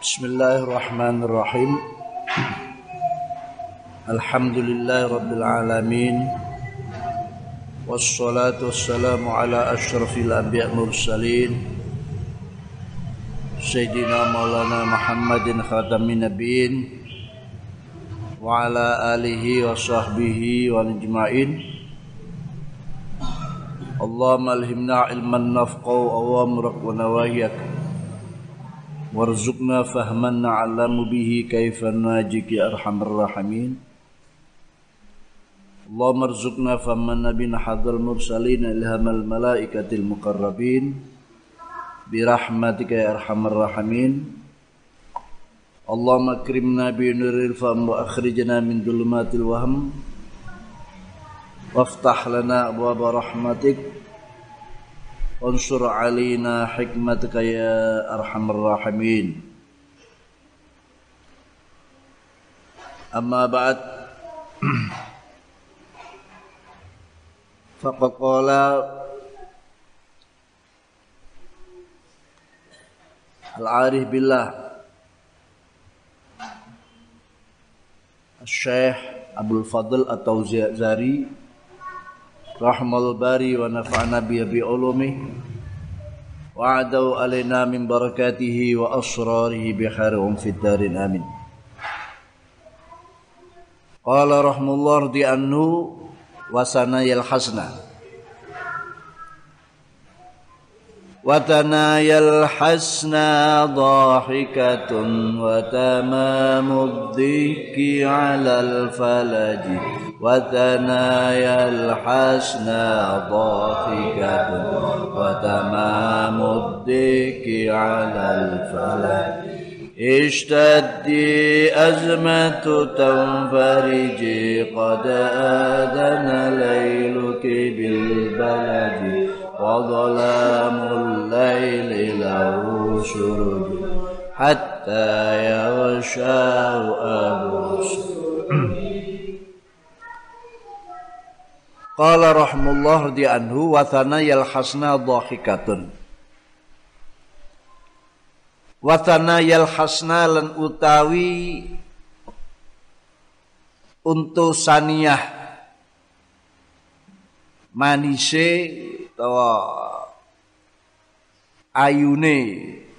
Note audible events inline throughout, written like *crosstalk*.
بسم الله الرحمن الرحيم الحمد لله رب العالمين والصلاة والسلام على أشرف الأنبياء المرسلين سيدنا مولانا محمد خاتم النبيين وعلى آله وصحبه والجمعين اللهم ألهمنا علما نفقه أوامرك ونواهيك وارزقنا فهما نعلم به كيف ناجيك يا أرحم الراحمين. اللهم ارزقنا فهما نبينا حضر المرسلين إلهام الملائكة المقربين. برحمتك يا أرحم الراحمين. اللهم أكرمنا بنور الفهم وأخرجنا من ظلمات الوهم. وافتح لنا أبواب رحمتك. وانصر علينا حكمتك يا أرحم الراحمين أما بعد *clears throat* فقد قال العارف بالله الشيخ أبو الفضل التوزاري rahmal bari wa nafa'na bi bi ulumi wa adau alaina min barakatihi wa asrarihi bi khairin fid darin amin qala rahmullah وتنايا الحسنى ضاحكة وتمام الضيك على الفلج وثنايا الحسنى ضاحكة وتمام الضيك على الفلج. اشتدي أزمة تنفرجي قد آذن ليلك بالبلد. وظلام الليل له شرج حتى يغشاه أبو Qala rahmullah di anhu wa thanayal hasna dhahikatun. Wa thanayal hasna lan utawi untuk saniyah manise utawa ayune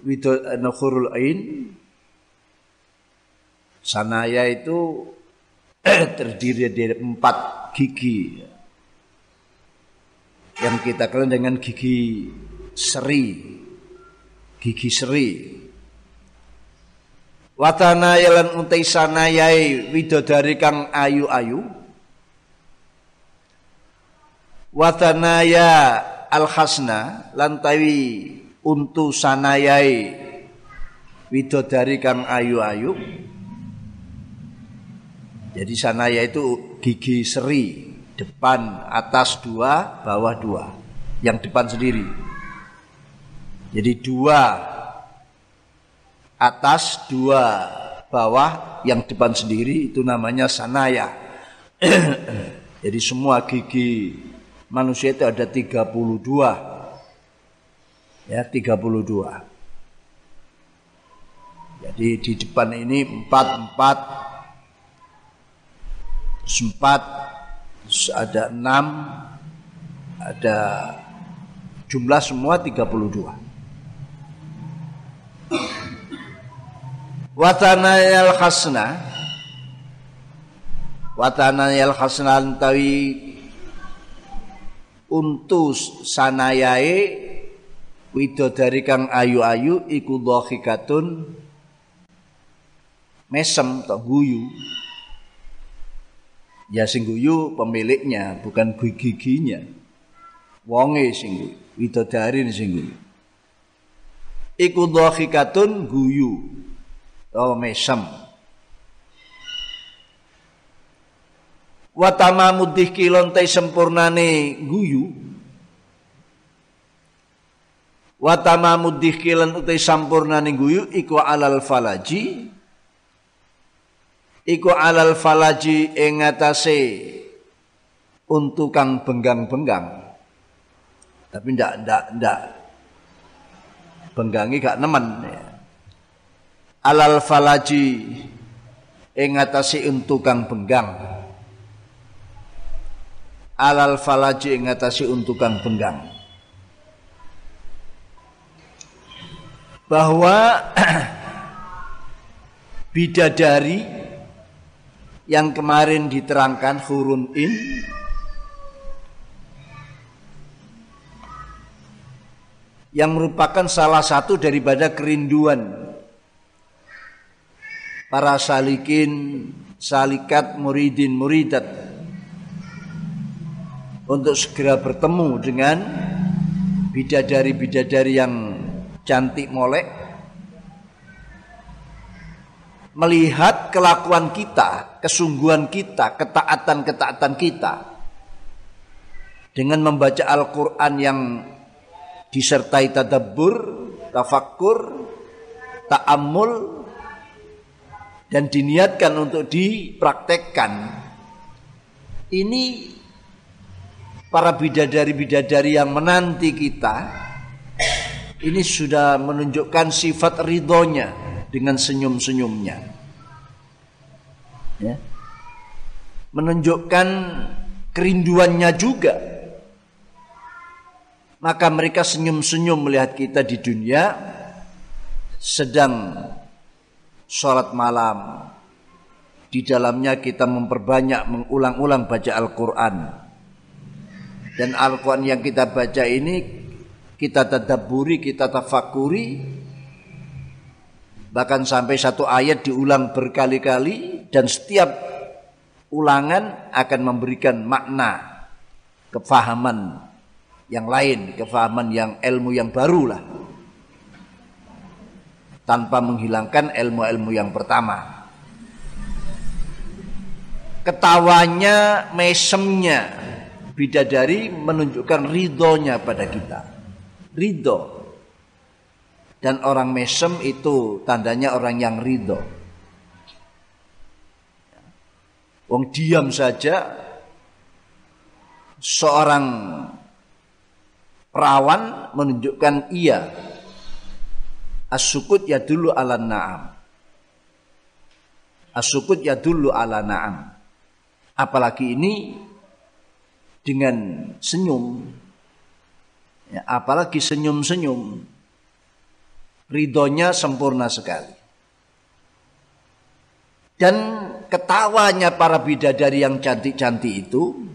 widot nukhurul ain sanaya itu *clears throat* terdiri dari empat gigi. Yang kita kenal dengan gigi seri. Gigi seri. Watana yalan untai sanayai widodari kang ayu-ayu. Watanaya al khasna lantawi untu sanayai widodari kang ayu-ayu. Jadi sanaya itu gigi seri depan atas dua bawah dua. Yang depan sendiri. Jadi dua atas dua bawah yang depan sendiri itu namanya sanaya. *clears throat* Jadi semua gigi manusia itu ada 32 ya 32 jadi di depan ini empat empat. Sempat ada enam, ada jumlah semua 32. Watanayal khasna. Watanayal khasna antawi untus sanayai widodari kang ayu-ayu iku dhahikatun mesem atau guyu Ya sing guyu pemiliknya, bukan giginya. Wonge sing guyu, widodari sing guyu. Iku dhahikatun guyu. Oh mesem. Wa tamamu dihkilon te sempurnane guyu. Wa tamamu dihkilan utai sampurnane guyu iku alal falaji iku alal falaji ing ngatasé untuk kang benggang-benggang. Tapi ndak ndak ndak benggangi gak nemen ya. alal falaji ing atase untukang benggang alal falaji ing atase untukang benggang bahwa *clears throat* bidadari yang kemarin diterangkan hurun in yang merupakan salah satu daripada kerinduan para salikin, salikat, muridin, muridat untuk segera bertemu dengan bidadari-bidadari yang cantik molek melihat kelakuan kita, kesungguhan kita, ketaatan-ketaatan kita dengan membaca Al-Qur'an yang disertai tadabbur, tafakkur, ta'ammul dan diniatkan untuk dipraktekkan. Ini para bidadari-bidadari yang menanti kita ini sudah menunjukkan sifat ridhonya dengan senyum-senyumnya. Ya. Menunjukkan kerinduannya juga maka mereka senyum-senyum melihat kita di dunia sedang sholat malam. Di dalamnya kita memperbanyak mengulang-ulang baca Al-Quran. Dan Al-Quran yang kita baca ini kita tadaburi, kita tafakuri. Bahkan sampai satu ayat diulang berkali-kali dan setiap ulangan akan memberikan makna kefahaman yang lain, kefahaman yang ilmu yang baru lah. Tanpa menghilangkan ilmu-ilmu yang pertama. Ketawanya, mesemnya bidadari menunjukkan ridhonya pada kita. Ridho. Dan orang mesem itu tandanya orang yang ridho. Wong diam saja seorang Perawan menunjukkan iya. As-sukut ya dulu ala na'am. As-sukut ya dulu ala na'am. Apalagi ini dengan senyum. Ya, apalagi senyum-senyum. Ridhonya sempurna sekali. Dan ketawanya para bidadari yang cantik-cantik itu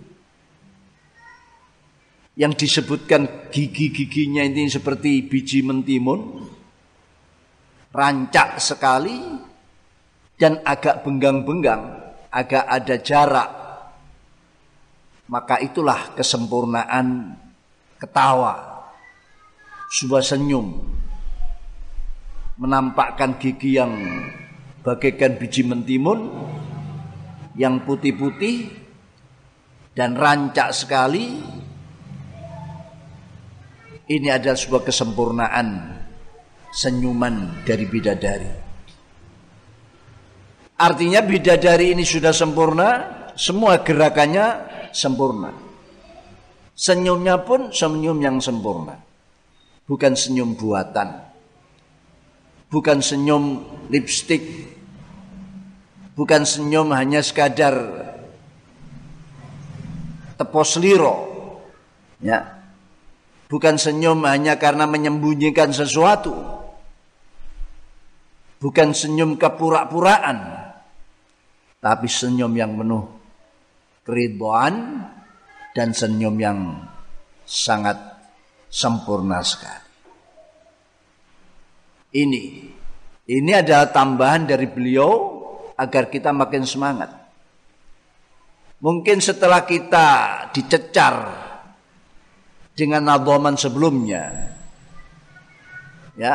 yang disebutkan gigi-giginya ini seperti biji mentimun rancak sekali dan agak benggang-benggang agak ada jarak maka itulah kesempurnaan ketawa sebuah senyum menampakkan gigi yang bagaikan biji mentimun yang putih-putih dan rancak sekali ini adalah sebuah kesempurnaan senyuman dari bidadari. Artinya bidadari ini sudah sempurna, semua gerakannya sempurna. Senyumnya pun senyum yang sempurna. Bukan senyum buatan. Bukan senyum lipstick. Bukan senyum hanya sekadar tepos liro. Ya, Bukan senyum hanya karena menyembunyikan sesuatu. Bukan senyum kepura-puraan. Tapi senyum yang penuh keriduan dan senyum yang sangat sempurna sekali. Ini ini adalah tambahan dari beliau agar kita makin semangat. Mungkin setelah kita dicecar dengan nadhaman sebelumnya. Ya,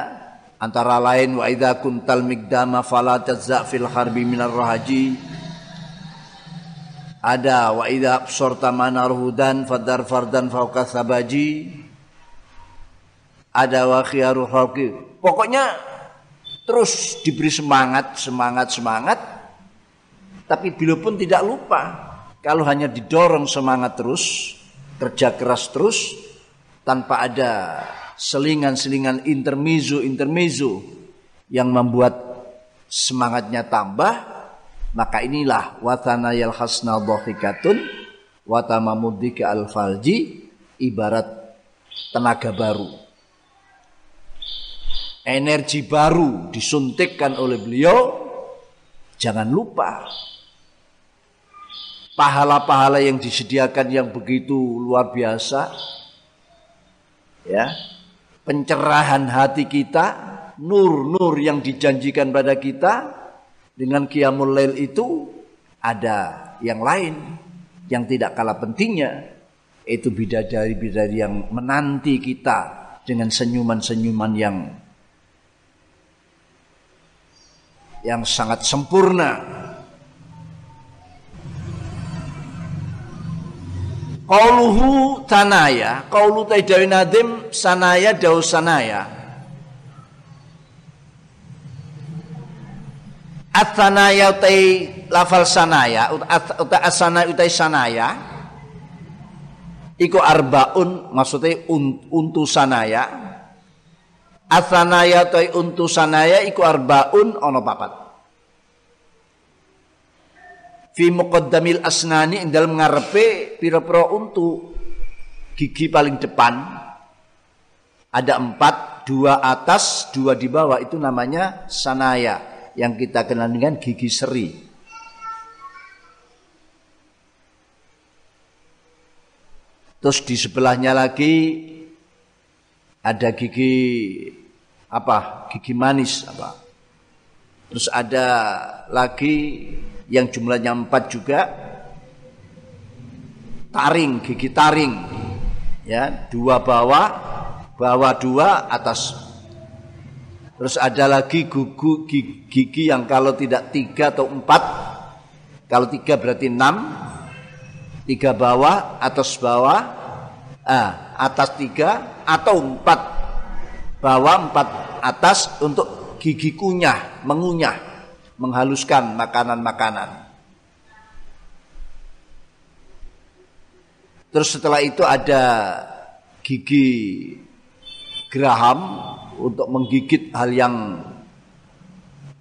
antara lain wa idza kuntal migdama fala tazza fil harbi minar rahaji ada wa idza absorta manar hudan fadar fardan fauqa sabaji. Ada wa khiyaru pokoknya terus diberi semangat semangat semangat tapi bila pun tidak lupa. Kalau hanya didorong semangat terus kerja keras terus tanpa ada selingan-selingan intermezzo-intermezzo yang membuat semangatnya tambah, maka inilah watana yal hasna dhahikatun watamamudika al-falji ibarat tenaga baru. Energi baru disuntikkan oleh beliau. Jangan lupa pahala-pahala yang disediakan yang begitu luar biasa ya pencerahan hati kita nur-nur yang dijanjikan pada kita dengan qiyamul lail itu ada yang lain yang tidak kalah pentingnya itu bidadari-bidadari yang menanti kita dengan senyuman-senyuman yang yang sangat sempurna. Qauluhu tanaya, qaulu taidawi nadim sanaya daus sanaya. Athanaya utai lafal sanaya, utai asana utai sanaya. Iku arbaun maksudnya untuk sanaya Athanaya toi untu sanaya iku arbaun ono papat. Fi muqaddamil asnani ing dalem ngarepe pira-pira untu gigi paling depan ada empat, dua atas, dua di bawah itu namanya sanaya yang kita kenal dengan gigi seri. Terus di sebelahnya lagi ada gigi apa gigi manis apa terus ada lagi yang jumlahnya empat juga taring gigi taring ya dua bawah bawah dua atas terus ada lagi gugu gigi yang kalau tidak tiga atau empat kalau tiga berarti enam tiga bawah atas bawah ah, atas tiga atau empat bawah empat atas untuk gigi kunyah, mengunyah, menghaluskan makanan-makanan. Terus setelah itu ada gigi geraham untuk menggigit hal yang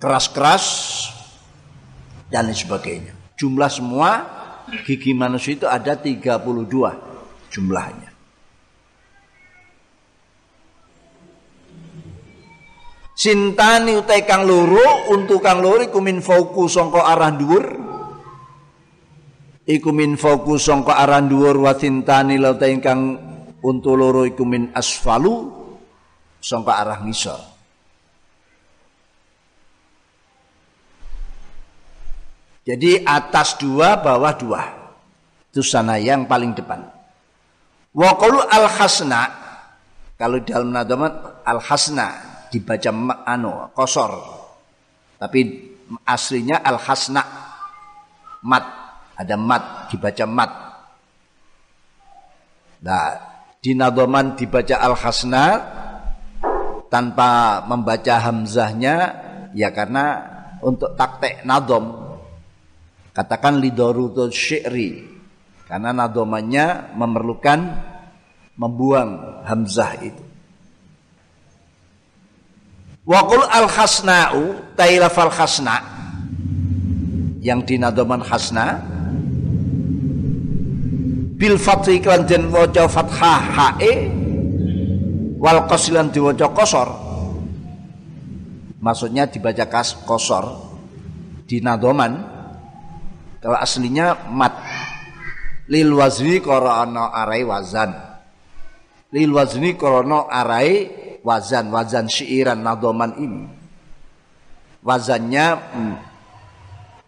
keras-keras dan lain sebagainya. Jumlah semua gigi manusia itu ada 32 jumlahnya. Sintani utai kang loro untuk kang loro iku min fauku sangka arah dhuwur. Iku min fauku sangka arah dhuwur wa sintani kang untuk loro iku min asfalu sangka arah ngisor. Jadi atas dua, bawah dua. Itu sana yang paling depan. Wa al-hasna kalau dalam nadamat al-hasna dibaca anu kosor tapi aslinya al hasna mat ada mat dibaca mat nah di nadoman dibaca al hasna tanpa membaca hamzahnya ya karena untuk taktek nadom. Katakan lidorutul syi'ri. Karena nadomannya memerlukan membuang hamzah itu. Wakul al khasna'u tailafal khasna. Yang dinadoman khasna. Bil fathi klan den waca fathah hae wal qasilan diwaca kosor maksudnya dibaca kas kosor di nadoman. Kalau aslinya mat. Lil wazni korona arai wazan. Lil wazni korona arai wazan. Wazan syairan nadoman ini. Wazannya hmm,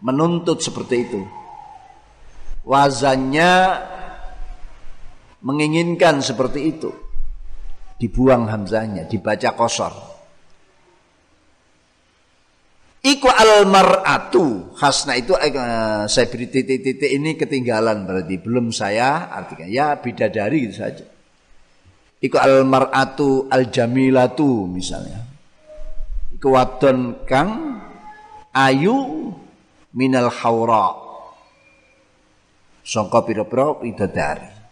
menuntut seperti itu. Wazannya menginginkan seperti itu dibuang hamzahnya dibaca kosor Iku al mar'atu khasna itu eh, saya beri titik-titik ini ketinggalan berarti. Belum saya artikan. Ya bidadari gitu saja. Iku al mar'atu al jamilatu misalnya. Iku wadon kang ayu minal haura sangka pira-pira widodari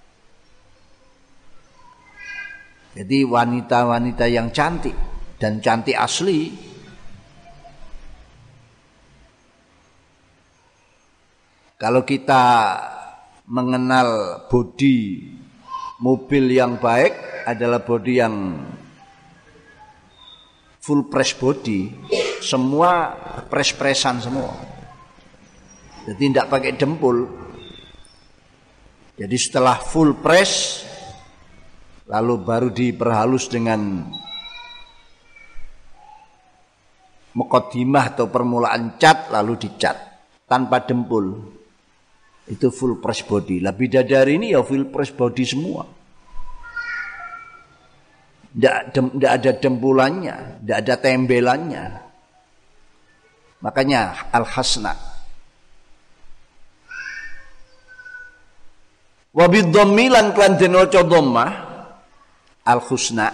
jadi wanita-wanita yang cantik dan cantik asli kalau kita mengenal bodi mobil yang baik adalah bodi yang full press body semua press pressan semua. Jadi tidak pakai dempul. Jadi setelah full press lalu baru diperhalus dengan mukodimah atau permulaan cat, lalu dicat tanpa dempul. Itu full press body. Lah bidadari ini ya full press body semua. Tidak ada dempulannya, tidak ada tembelannya. Makanya al-hasna. Wabid domilan klan den al-husna.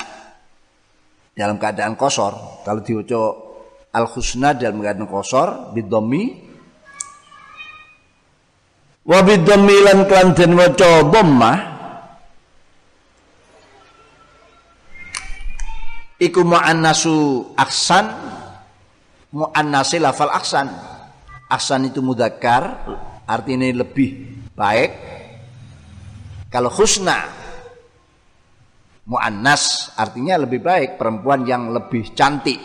Dalam keadaan kosor. Kalau diuco al-husna dalam keadaan kosor bidomi Wabid domilan klan den waca iku muannasu aksan muannasi lafal aksan aksan itu mudakar artinya lebih baik. Kalau husna muannas artinya lebih baik perempuan yang lebih cantik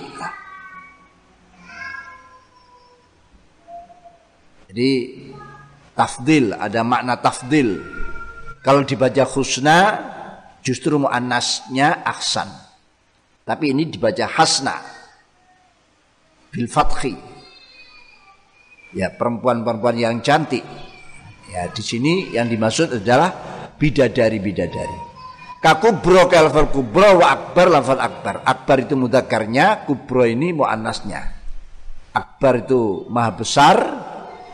jadi tafdil ada makna tafdil kalau dibaca husna justru muannasnya aksan tapi ini dibaca hasna bil fathi. Ya, perempuan-perempuan yang cantik. Ya, di sini yang dimaksud adalah bidadari-bidadari. Kakubro kalfal kubro wa akbar lafal akbar. Akbar itu mudakarnya, kubro ini muannasnya. Akbar itu maha besar,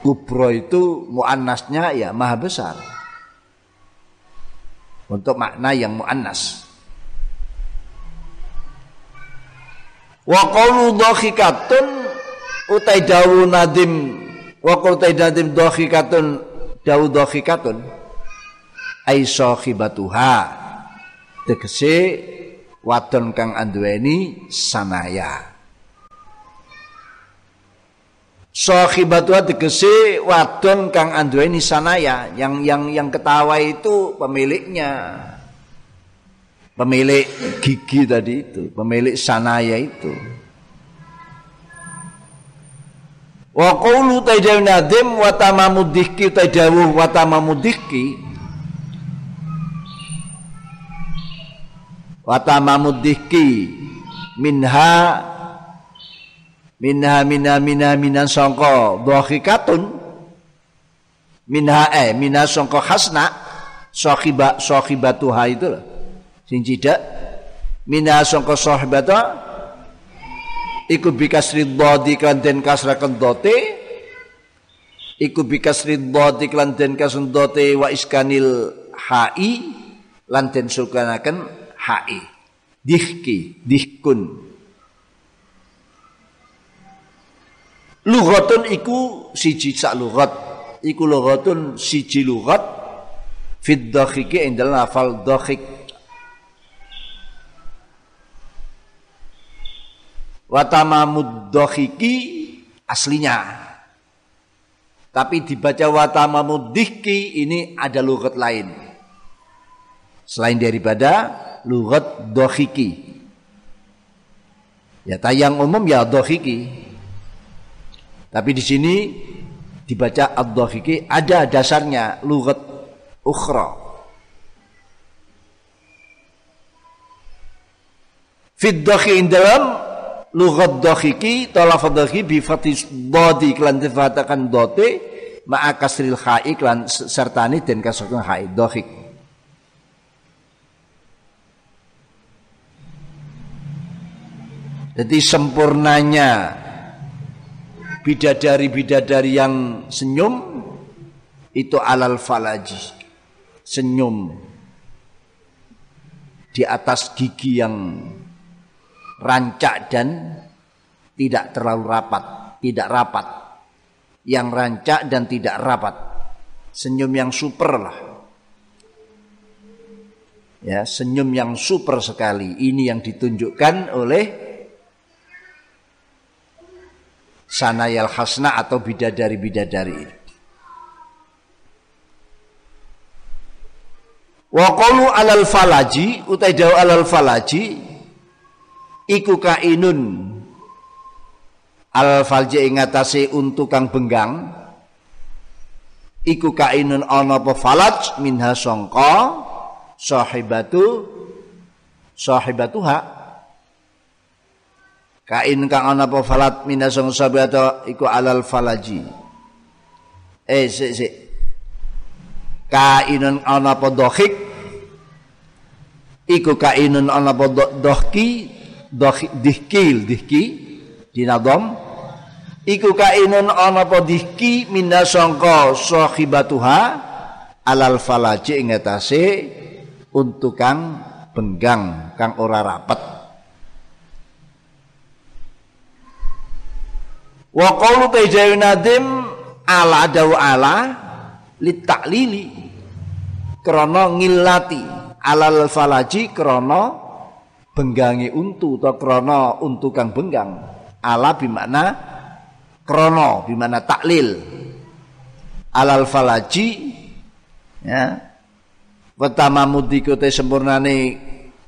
kubro itu muannasnya ya maha besar. Untuk makna yang muannas. Wa qawlu dhakhikatun utai dawu nadim wa qawlu utai nadim dhakhikatun dawu dhakhikatun ai sahibatuha tegese wadon kang anduweni sanaya. Sahibatuha tegese wadon kang anduweni sanaya. Yang yang yang ketawa itu pemiliknya. Pemilik gigi tadi itu, pemilik sanaya itu. Wa qawlu taidawu nadim wa tamamu dihki taidawu wa tamamu wa tamamu dihki minha minha minha minha minha sangka dhahikatun minha eh minha sangka hasna sahiba sahibatuha itu lah sing cidak mina sangka sahibata iku bikasri dhadi kan den kasraken dote iku bikasri dhadi kan kasundote wa iskanil hai lan den sukanaken hai dihki dihkun. Lughatun iku siji sak lughat. Iku lughatun siji lughat. Fid dakhiki ing dalam lafal dakhik Watamamud dohiki aslinya. Tapi dibaca watamamud dihki ini ada lugat lain. Selain daripada lugat dohiki. Ya tayang umum ya dohiki. Tapi di sini dibaca ad-dohiki ada dasarnya lugat ukhra. Fid dalam lughat dakhiki talafadz dakhi bi fathis dadi klan difatakan dote ma'a kasril khai klan sertani den kasrul khai dakhik jadi sempurnanya bidadari-bidadari yang senyum itu alal falaji senyum di atas gigi yang rancak dan tidak terlalu rapat, tidak rapat. Yang rancak dan tidak rapat. Senyum yang super lah. Ya, senyum yang super sekali. Ini yang ditunjukkan oleh sanayal hasna atau bidadari-bidadari itu. Wa qalu alal falaji utai dawu alal falaji iku kainun al falji ingatasi untuk kang benggang iku kainun ana apa falaj minha sangka sahibatu sahibatuha kain kang ana apa falat sangka sahibatu iku alal falaji. Eh sik sik. Kainun ana apa dohik? Iku kainun ana apa dohki? Dihkil dihki? Dinadom. Iku kainun ana apa dihki? Minna sangka sahibatuha alal falaji ing untuk kang benggang kang ora rapet wa qawlu nadim ala dawu ala litaklili. Krana ngillati alal falaji krono benggangi untu atau krono untu kang benggang. Ala bimana krono bimana taklil. Alal falaji ya. Pertama mudiko te sempurnane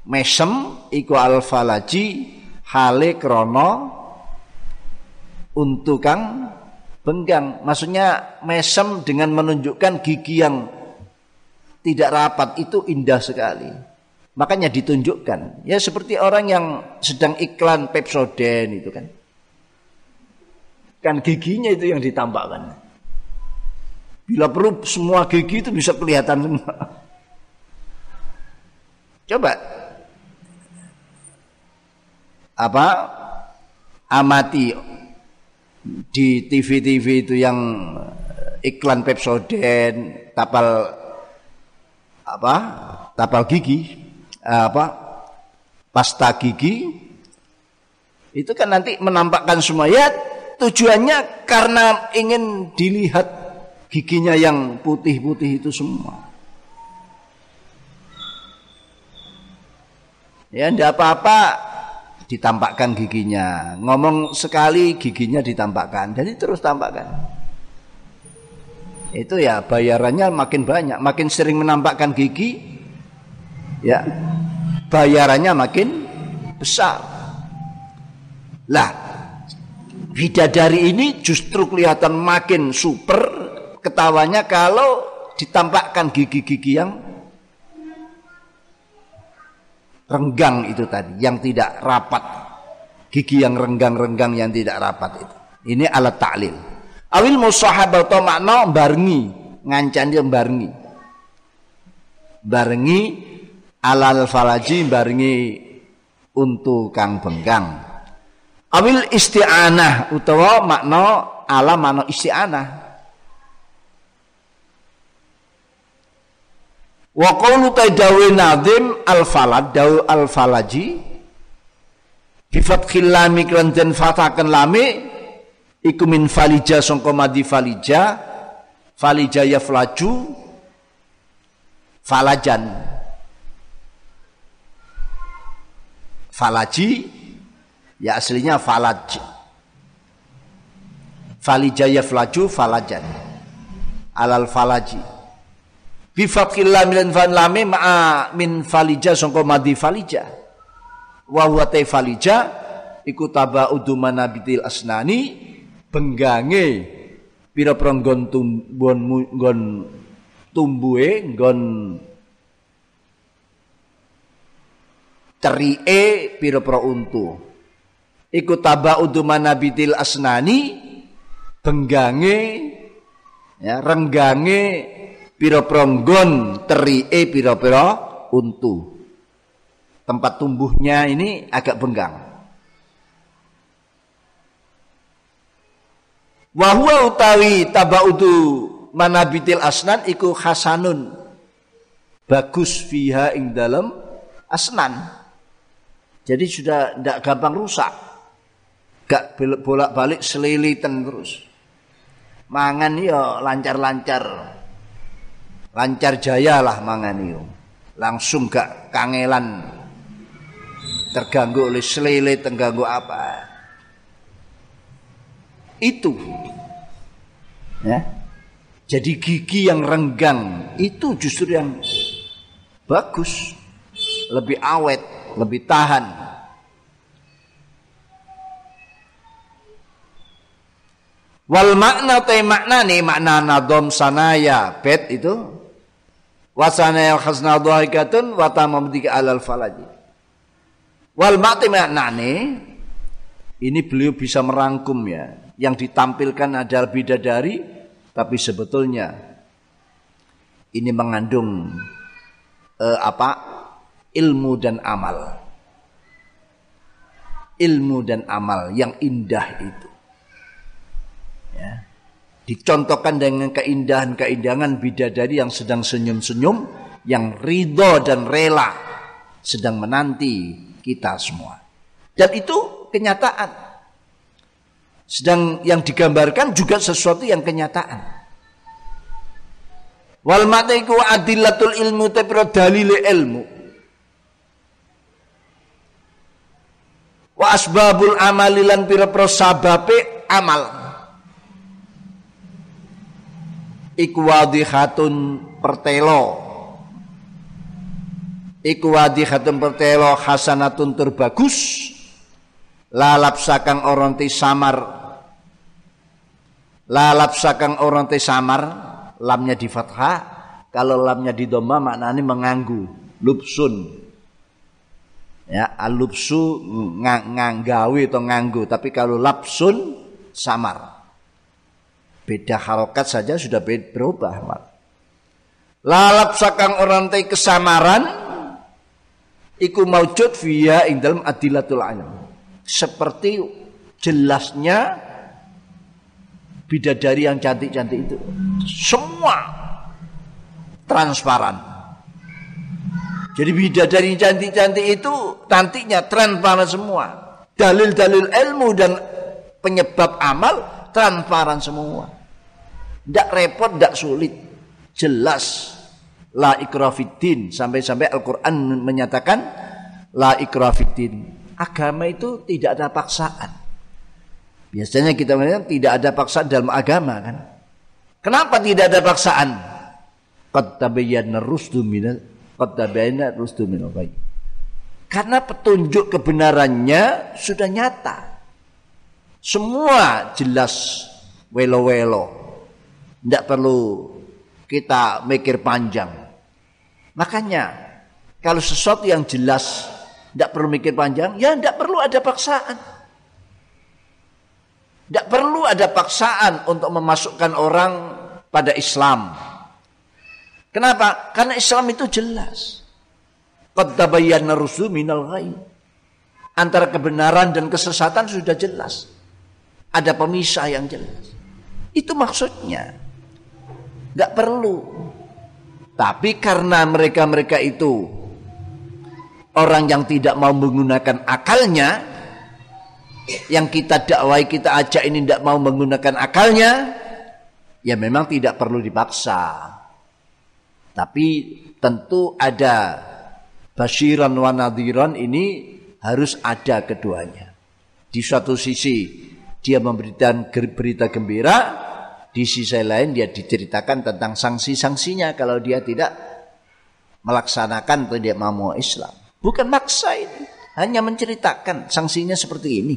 mesem iku al falaji hale krono untu kang benggang maksudnya mesem dengan menunjukkan gigi yang tidak rapat itu indah sekali. Makanya ditunjukkan. Ya seperti orang yang sedang iklan Pepsodent itu kan. Kan giginya itu yang ditampakkan. Bila perlu semua gigi itu bisa kelihatan semua. Coba apa amati di TV-TV itu yang iklan Pepsodent, tapal apa tapal gigi apa pasta gigi itu kan nanti menampakkan semua. Ya tujuannya karena ingin dilihat giginya yang putih-putih itu semua. Ya ndak apa-apa ditampakkan giginya. Ngomong sekali giginya ditampakkan. Jadi terus tampakkan. Itu ya bayarannya makin banyak, makin sering menampakkan gigi, ya bayarannya makin besar. Lah, bidadari ini justru kelihatan makin super ketawanya kalau ditampakkan gigi-gigi yang renggang itu tadi, yang tidak rapat. Gigi yang renggang-renggang yang tidak rapat itu. Ini alat taklil. Awil atau makna barengi, ngancani barengi. Barengi alal falaji barengi untuk kang benggang. Awil isti'anah utawa makna ala makna isti'anah. Wa qawlu taidawi nadim al falad dawu al falaji bi fathil lam iklan den fatakan lami iku min falija sangka madi falija. Falija ya flaju falajan. Falaji ya aslinya falaj. Falija ya flaju falajan. Alal falaji bi fathillah min fan lame ma'a min falija sangka madi falija wa huwa falija iku taba udumana asnani benggange pira-pira nggon tumbon nggon tumbuhe nggon cerike pira-pira untu. Iku tabaudu manabitil asnani benggange ya renggange pira-pira nggon terike pira-pira untu tempat tumbuhnya ini agak benggang Wahwa utawi tabaudu manabitil asnan iku hasanun. Bagus fiha ing dalam asnan. Jadi sudah tidak gampang rusak. Gak bolak-balik selilitan terus. Mangan yo lancar-lancar. Lancar jaya lah mangan yo. Langsung gak kangelan. Terganggu oleh selilit, terganggu apa. Itu. Ya. Jadi gigi yang renggang itu justru yang bagus, lebih awet, lebih tahan. Wal makna te makna nih makna nadom sanaya bet itu wasana yang khasna dhahikatun wa tamamdika alal falaji. Wal nih ini beliau bisa merangkum ya. Yang ditampilkan adalah bidadari tapi sebetulnya ini mengandung eh, apa? ilmu dan amal. Ilmu dan amal yang indah itu. Ya. Dicontohkan dengan keindahan-keindahan bidadari yang sedang senyum-senyum, yang ridho dan rela sedang menanti kita semua. Dan itu kenyataan. Sedang yang digambarkan juga sesuatu yang kenyataan. Wal mataiku adillatul ilmu tapi dalil ilmu. Wa asbabul amalilan pira-pira sababe amal. Iku wadihatun pertelo. Iku wadihatun pertelo hasanatun terbagus. Lalap sakang orang ti samar. Lalap sakang orang ti samar lamnya di fathah. Kalau lamnya di doma maknanya menganggu lupsun. Ya alupsu ng nganggawi atau nganggu. Tapi kalau lapsun samar beda harokat saja sudah berubah lalap sakang orang ti kesamaran iku maujud via ing dalam adilatul alam seperti jelasnya bidadari yang cantik-cantik itu. Semua transparan. Jadi bidadari cantik-cantik itu nantinya transparan semua. Dalil-dalil ilmu dan penyebab amal transparan semua. Tidak repot, tidak sulit. Jelas. La ikrafidin. Sampai-sampai Al-Quran menyatakan La ikrafidin agama itu tidak ada paksaan. Biasanya kita melihat tidak ada paksaan dalam agama kan. Kenapa tidak ada paksaan? Qad rusdu minal tabayyana rusdu minal Karena petunjuk kebenarannya sudah nyata. Semua jelas welo-welo. Tidak perlu kita mikir panjang. Makanya kalau sesuatu yang jelas tidak perlu mikir panjang, ya tidak perlu ada paksaan. Tidak perlu ada paksaan untuk memasukkan orang pada Islam. Kenapa? Karena Islam itu jelas. Qad tabayyana minal ghaib. Antara kebenaran dan kesesatan sudah jelas. Ada pemisah yang jelas. Itu maksudnya. Gak perlu. Tapi karena mereka-mereka itu orang yang tidak mau menggunakan akalnya yang kita dakwai kita ajak ini tidak mau menggunakan akalnya ya memang tidak perlu dipaksa tapi tentu ada basyiran wa nadhiran ini harus ada keduanya di suatu sisi dia memberikan berita gembira di sisi lain dia diceritakan tentang sanksi-sanksinya kalau dia tidak melaksanakan atau dia mau Islam Bukan maksa ini. Hanya menceritakan sanksinya seperti ini.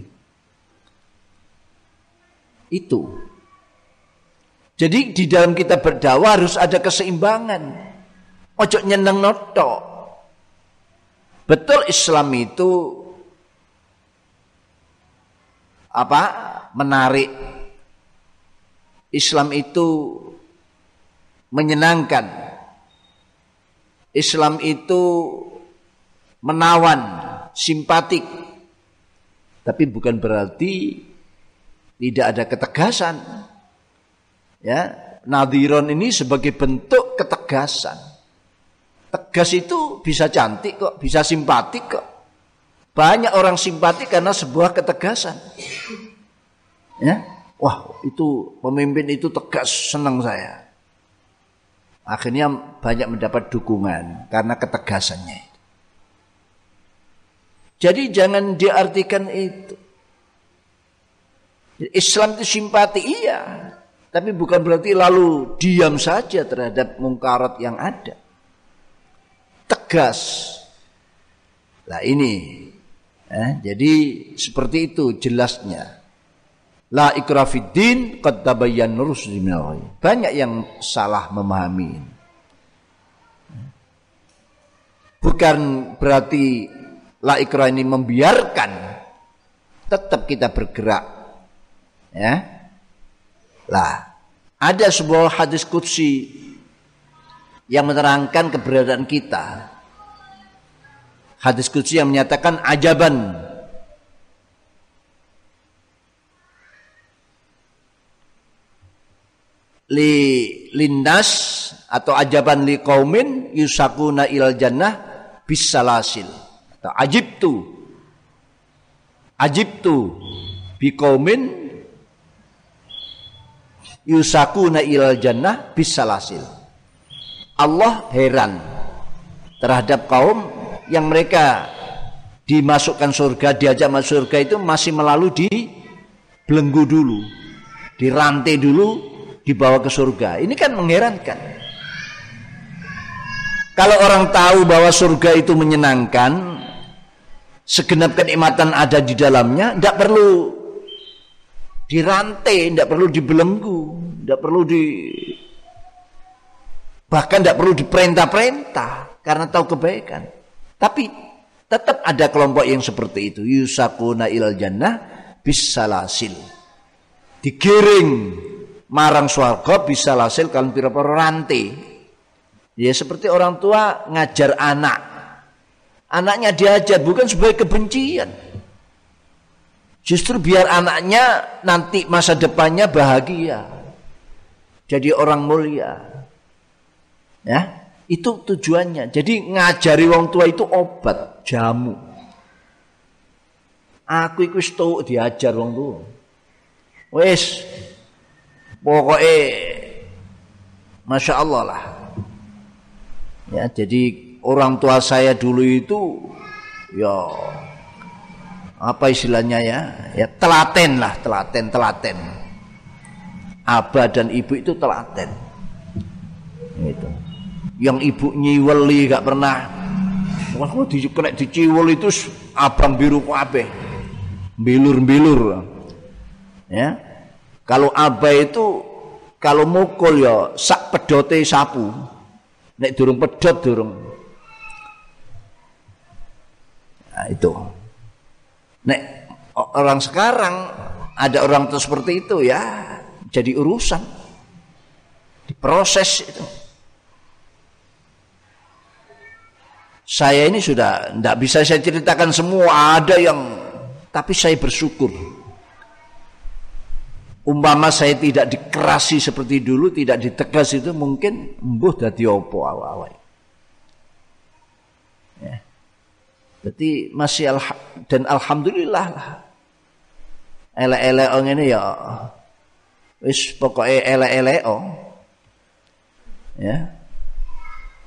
Itu. Jadi di dalam kita berdakwah harus ada keseimbangan. Ojo nyeneng noto. Betul Islam itu apa? Menarik. Islam itu menyenangkan. Islam itu menawan, simpatik. Tapi bukan berarti tidak ada ketegasan. Ya, nadiron ini sebagai bentuk ketegasan. Tegas itu bisa cantik kok, bisa simpatik kok. Banyak orang simpatik karena sebuah ketegasan. Ya, wah itu pemimpin itu tegas senang saya. Akhirnya banyak mendapat dukungan karena ketegasannya. Jadi jangan diartikan itu. Islam itu simpati iya, tapi bukan berarti lalu diam saja terhadap mungkarat yang ada. tegas. Nah ini, eh, jadi seperti itu jelasnya. La ikrafiddin qad tabayyan Banyak yang salah memahami. Bukan berarti la ikrah ini membiarkan tetap kita bergerak. Ya. Lah, ada sebuah hadis qudsi yang menerangkan keberadaan kita. Hadis qudsi yang menyatakan ajaban li lindas atau ajaban li kaumin yusakuna il jannah bisalasil. Ajib tu ajib tu bi kaumin yusakuna il jannah bisalasil. Allah heran terhadap kaum yang mereka dimasukkan surga diajak masuk surga itu masih melalui di belenggu dulu dirantai dulu dibawa ke surga. Ini kan mengherankan. Kalau orang tahu bahwa surga itu menyenangkan, segenap kenikmatan ada di dalamnya, tidak perlu dirantai, tidak perlu dibelenggu, tidak perlu di bahkan tidak perlu diperintah-perintah karena tahu kebaikan. Tapi tetap ada kelompok yang seperti itu. Yusakuna ilal jannah bisalasil. Digiring marang swarga bisa hasil kalau pira-pira rantai. Ya seperti orang tua ngajar anak. Anaknya diajar bukan sebagai kebencian. Justru biar anaknya nanti masa depannya bahagia. Jadi orang mulia. Ya, itu tujuannya. Jadi ngajari wong tua itu obat, jamu. Aku ikut diajar wong tua. Wes, pokoknya masya Allah lah. Ya jadi orang tua saya dulu itu ya apa istilahnya ya? Ya telaten lah telaten telaten. Abah dan ibu itu telaten. Itu yang ibu nyiweli gak pernah. Wah di kena diciwel itu abang biru kabeh bilur bilur ya kalau abah itu kalau mukul ya sak pedote sapu. Nek durung pedot durung. Nah, itu. Nek orang sekarang ada orang tuh seperti itu ya jadi urusan diproses itu. Saya ini sudah tidak bisa saya ceritakan semua ada yang tapi saya bersyukur umpama saya tidak dikerasi seperti dulu, tidak ditegas itu mungkin embuh dadi opo awal-awal. Ya. Berarti masih al dan alhamdulillah lah. Ele-ele ong ini ya wis pokoknya ele-ele ong. Ya.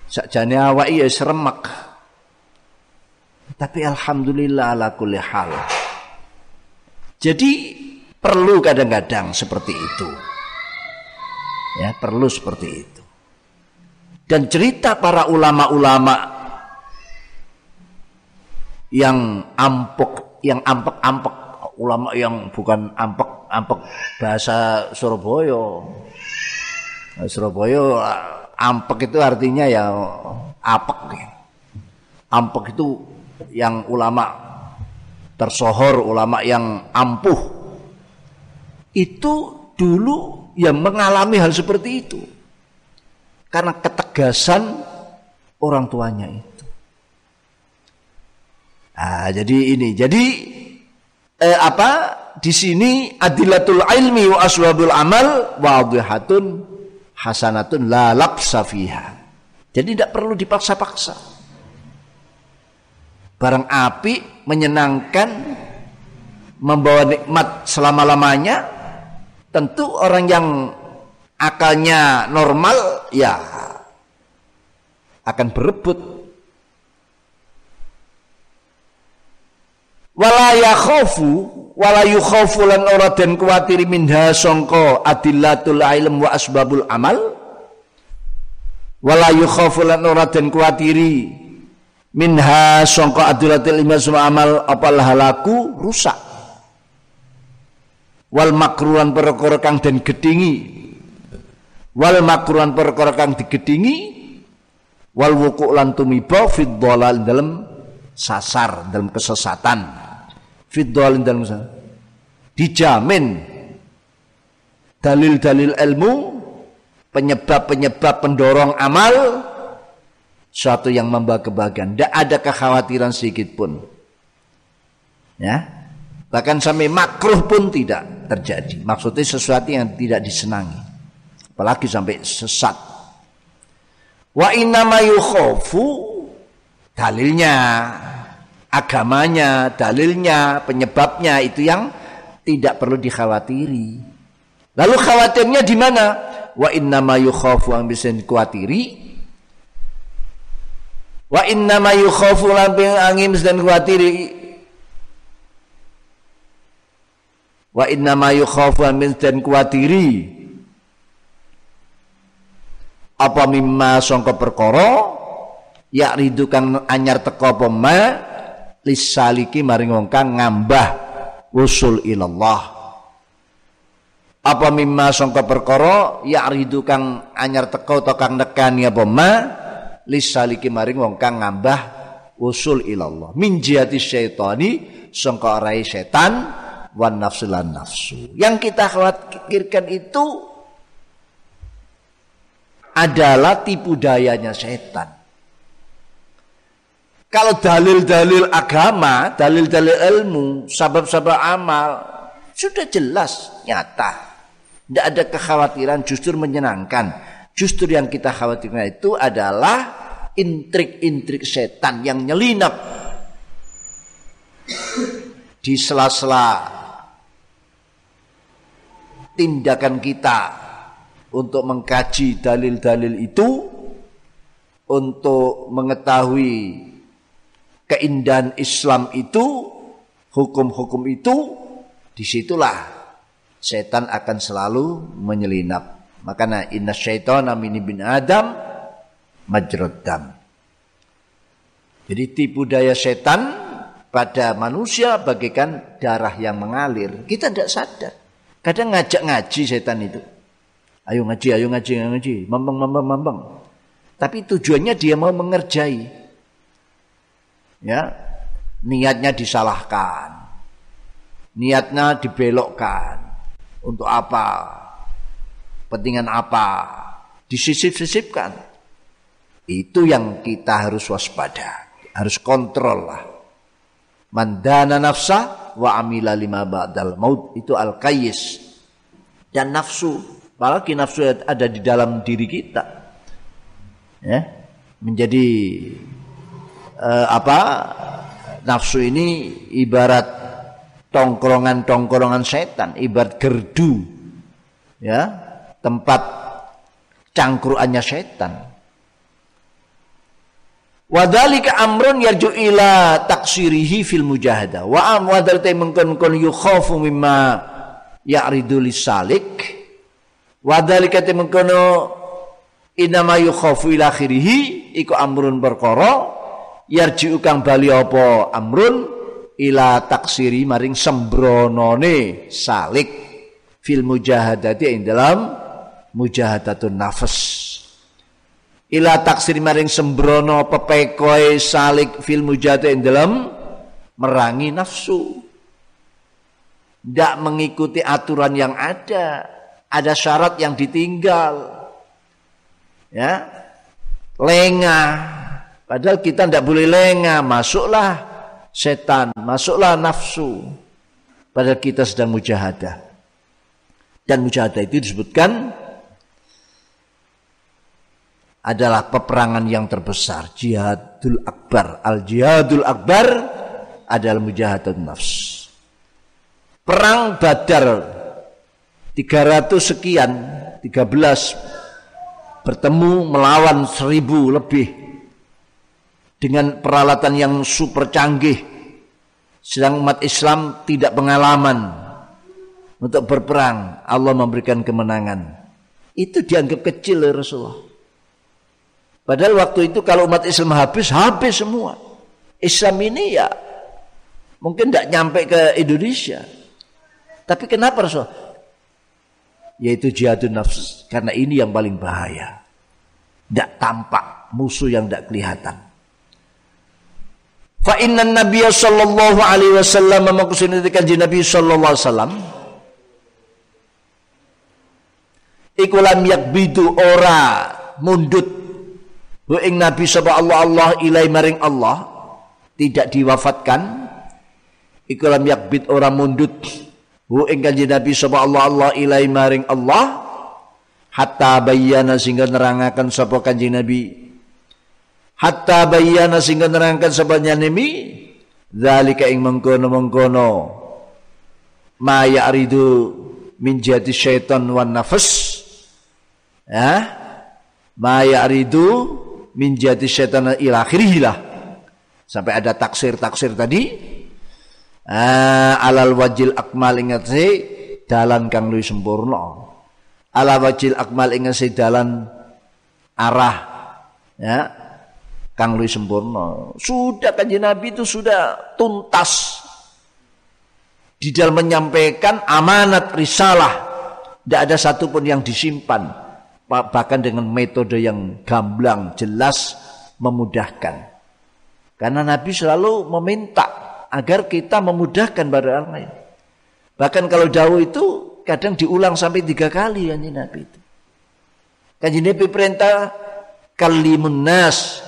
Sakjane awak ya seremak. Tapi alhamdulillah ala kulli hal. Jadi Perlu kadang-kadang seperti itu. Ya, perlu seperti itu. Dan cerita para ulama-ulama yang ampuk, yang ampek-ampek, ulama yang bukan ampek-ampek bahasa Surabaya. Surabaya ampek itu artinya ya apek. Ampek itu yang ulama tersohor, ulama yang ampuh itu dulu yang mengalami hal seperti itu. Karena ketegasan orang tuanya itu. Nah, jadi ini. Jadi eh, apa? Di sini adilatul ilmi wa aswabul amal wadhihatun hasanatun la labsa fiha. Jadi tidak perlu dipaksa-paksa. Barang api menyenangkan membawa nikmat selama-lamanya Tentu orang yang akalnya normal ya akan berebut. Wala yakhafu wala yukhafu lan ora den kuwatir minha sangka adillatul ilm wa asbabul amal wala yukhafu lan ora den kuwatiri minha sangka adulatil iman semua amal apal halaku rusak wal makruhan perkara kang den gedingi. Wal makruhan perkara kang digedingi. Wal wuku lan tumiba fid dalam sasar dalam kesesatan. Fid dalam sasar. Dijamin dalil-dalil ilmu penyebab-penyebab pendorong amal suatu yang membawa kebahagiaan. Tidak ada kekhawatiran sedikit pun. Ya bahkan sampai makruh pun tidak terjadi maksudnya sesuatu yang tidak disenangi apalagi sampai sesat wa innama yukhofu dalilnya agamanya dalilnya penyebabnya itu yang tidak perlu dikhawatiri. Lalu khawatirnya di mana? Wa inna ma yukhafu yang bisa dikhawatiri. Wa inna ma yukhafu lamping angin dan khawatiri. Wa inna ma yukhafu yang bisa khawatiri. Apa mimma songko perkara ya ridu kang anyar teko apa ma lisaliki maring wong kang ngambah usul ilallah apa mimma sangka perkara ya'ridu kang anyar teko to kang nekani apa ma lisaliki maring wong kang ngambah usul ilallah min jihati syaitani sangka arai setan wan nafsu nafsu yang kita khawatirkan itu adalah tipu dayanya setan kalau dalil-dalil agama, dalil-dalil ilmu, sabab-sabab amal sudah jelas, nyata. Tidak ada kekhawatiran, justru menyenangkan. Justru yang kita khawatirkan itu adalah intrik-intrik setan yang nyelinap di sela-sela tindakan kita untuk mengkaji dalil-dalil itu untuk mengetahui keindahan Islam itu, hukum-hukum itu, di situlah setan akan selalu menyelinap. Makanya inna syaitan amini bin Adam majroddam. Jadi tipu daya setan pada manusia bagaikan darah yang mengalir. Kita tidak sadar. Kadang ngajak ngaji setan itu. Ayo ngaji, ayo ngaji, ayo ngaji. Mambang, mambang, mambang. Tapi tujuannya dia mau mengerjai. Ya niatnya disalahkan. Niatnya dibelokkan. Untuk apa? Pentingan apa? Disisip-sisipkan. Itu yang kita harus waspada harus kontrol lah mandana nafsa wa amila lima ba'dal maut itu al kayis dan nafsu apalagi nafsu ada di dalam diri kita ya menjadi eh, apa nafsu ini ibarat tongkrongan-tongkrongan setan, ibarat gerdu. Ya, tempat cangkruannya setan. Wadhalika amrun yarju ila taksirihi fil mujahadah. Wa am wadhalika mengkon kon yukhafu mimma ya'ridu lisalik. Wadhalika mengkono inama yukhafu ila akhirihi iku amrun perkara yarji'u kang bali apa amrun ila taksiri maring sembronone salik fil mujahadati ing dalam mujahadatun nafas ila taksiri maring sembrono pepekoe salik fil mujahadati ing dalam merangi nafsu. Tidak mengikuti aturan yang ada. Ada syarat yang ditinggal. Ya. Lengah. Padahal kita tidak boleh lengah, masuklah setan, masuklah nafsu. Padahal kita sedang mujahadah. Dan mujahadah itu disebutkan adalah peperangan yang terbesar, jihadul akbar. Al jihadul akbar adalah mujahadah nafs. Perang Badar 300 sekian, 13 bertemu melawan seribu lebih dengan peralatan yang super canggih. Sedang umat Islam tidak pengalaman untuk berperang. Allah memberikan kemenangan. Itu dianggap kecil ya Rasulullah padahal waktu itu kalau umat Islam habis habis semua Islam ini ya mungkin tidak nyampe ke Indonesia. Tapi kenapa Rasul? Yaitu jihadun nafs. Karena ini yang paling bahaya. Tidak tampak musuh yang tidak kelihatan. Fa inna Nabi sallallahu alaihi wasallam maksudnya kanjeng Nabi sallallahu alaihi wasallam iku lam yakbidu ora mundut wa ing Nabi sapa Allah Allah ilai maring Allah tidak diwafatkan iku lam yakbid ora mundut. Wa ing kanjeng Nabi sapa Allah Allah ilai maring Allah hatta bayyana sehingga nerangaken sapa kanjeng Nabi. Hatta bayyana sehingga nerangkan sabanya nemi zalika ing mengkono-mengkono. Ma ya'ridu min jati syaitan wan nafas. Ya? Ma ya'ridu min jati syaitan ila sampai ada taksir-taksir tadi ah, alal wajil akmal ingat si dalan kang luwih sempurna ala wajil akmal ingat si dalan arah ya kang luwih sempurna. Sudah kanjeng Nabi itu sudah tuntas di dalam menyampaikan amanat risalah. Tidak ada satupun yang disimpan. Bahkan dengan metode yang gamblang, jelas, memudahkan. Karena Nabi selalu meminta agar kita memudahkan pada orang lain. Bahkan kalau jauh itu kadang diulang sampai tiga kali kanjeng Nabi itu. Kanjeng Nabi perintah kalimun nas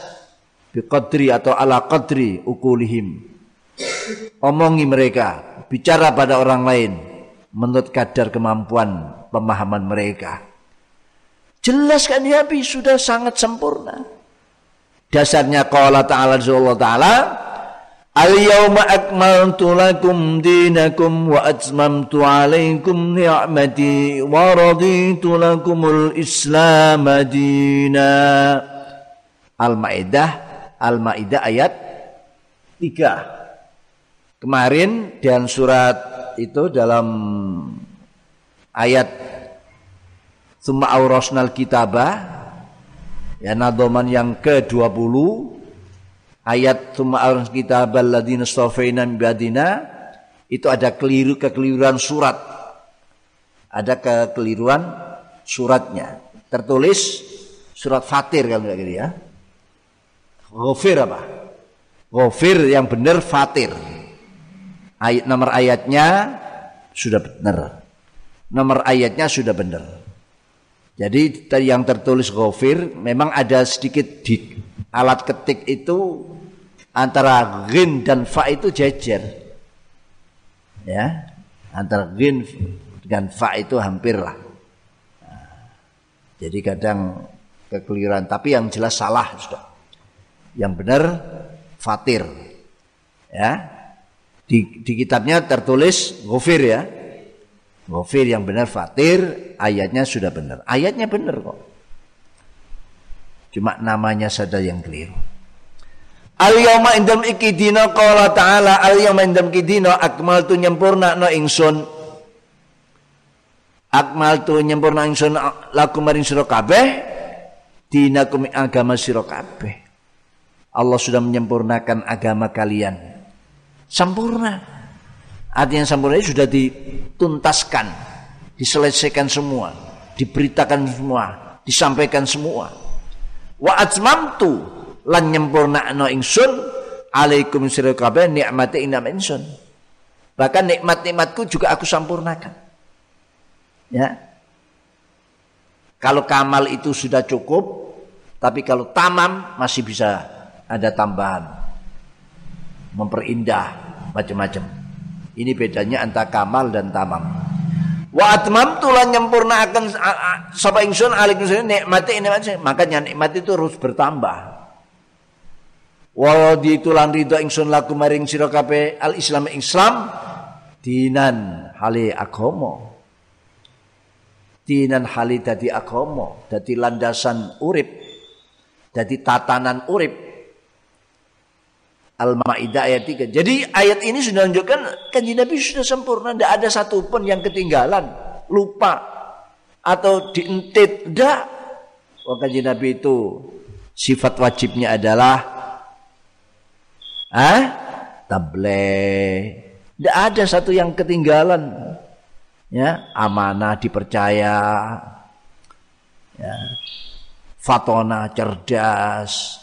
biqadri atau ala qadri ukulihim. Omongi mereka, bicara pada orang lain menurut kadar kemampuan pemahaman mereka. Jelas kan ya sudah sangat sempurna. Dasarnya qala ta'ala Allah ta'ala Al-yawma akmaltu lakum dinakum wa atmamtu alaikum ni'mati wa raditu lakumul islam dina. Al-Maidah Al-Maidah ayat 3. Kemarin dan surat itu dalam ayat Summa aurasnal kitabah ya nadoman yang ke-20 ayat Summa aurasnal kitabah ladina stofaina badina itu ada keliru kekeliruan surat. Ada kekeliruan suratnya. Tertulis surat Fatir kalau enggak gitu ya. Ghafir apa? Ghafir yang benar fatir. Ayat nomor ayatnya sudah benar. Nomor ayatnya sudah benar. Jadi yang tertulis ghafir memang ada sedikit di alat ketik itu antara ghin dan fa itu jejer. Ya, antara ghin dan fa itu hampir lah. jadi kadang kekeliruan, tapi yang jelas salah sudah yang benar fatir. Ya. Di, di kitabnya tertulis ghafir ya. Ghafir yang benar fatir, ayatnya sudah benar. Ayatnya benar kok. Cuma namanya saja yang keliru. Al yauma indam ikidina qala ta'ala al yauma indam kidina akmaltu nyempurna no ingsun akmaltu nyempurna ingsun lakum maring sira kabeh dinakum agama sira kabeh Allah sudah menyempurnakan agama kalian. Sempurna. Artinya sempurna sudah dituntaskan, diselesaikan semua, diberitakan semua, disampaikan semua. Wa atmamtu lan no ingsun alaikum sira kabeh nikmati inam ingsun. Bahkan nikmat-nikmatku juga aku sempurnakan. Ya. Kalau kamal itu sudah cukup, tapi kalau tamam masih bisa ada tambahan memperindah macam-macam ini bedanya antara kamal dan tamam. Wa atmam tulah nyempurna akan sapa ingsun alik ingsun nikmati ini makanya nikmat itu harus bertambah. Wa di tulan ridho ingsun laku maring sira al islam islam dinan hale agomo dinan hale dadi agomo dadi landasan urip dadi tatanan urip Al-Maidah ayat 3. Jadi ayat ini sudah menunjukkan kanji Nabi sudah sempurna, tidak ada satupun yang ketinggalan, lupa atau dientit. Tidak. Oh, kanji Nabi itu sifat wajibnya adalah Ah, tabligh. Tidak ada satu yang ketinggalan. Ya, amanah dipercaya. Ya. Fatona cerdas.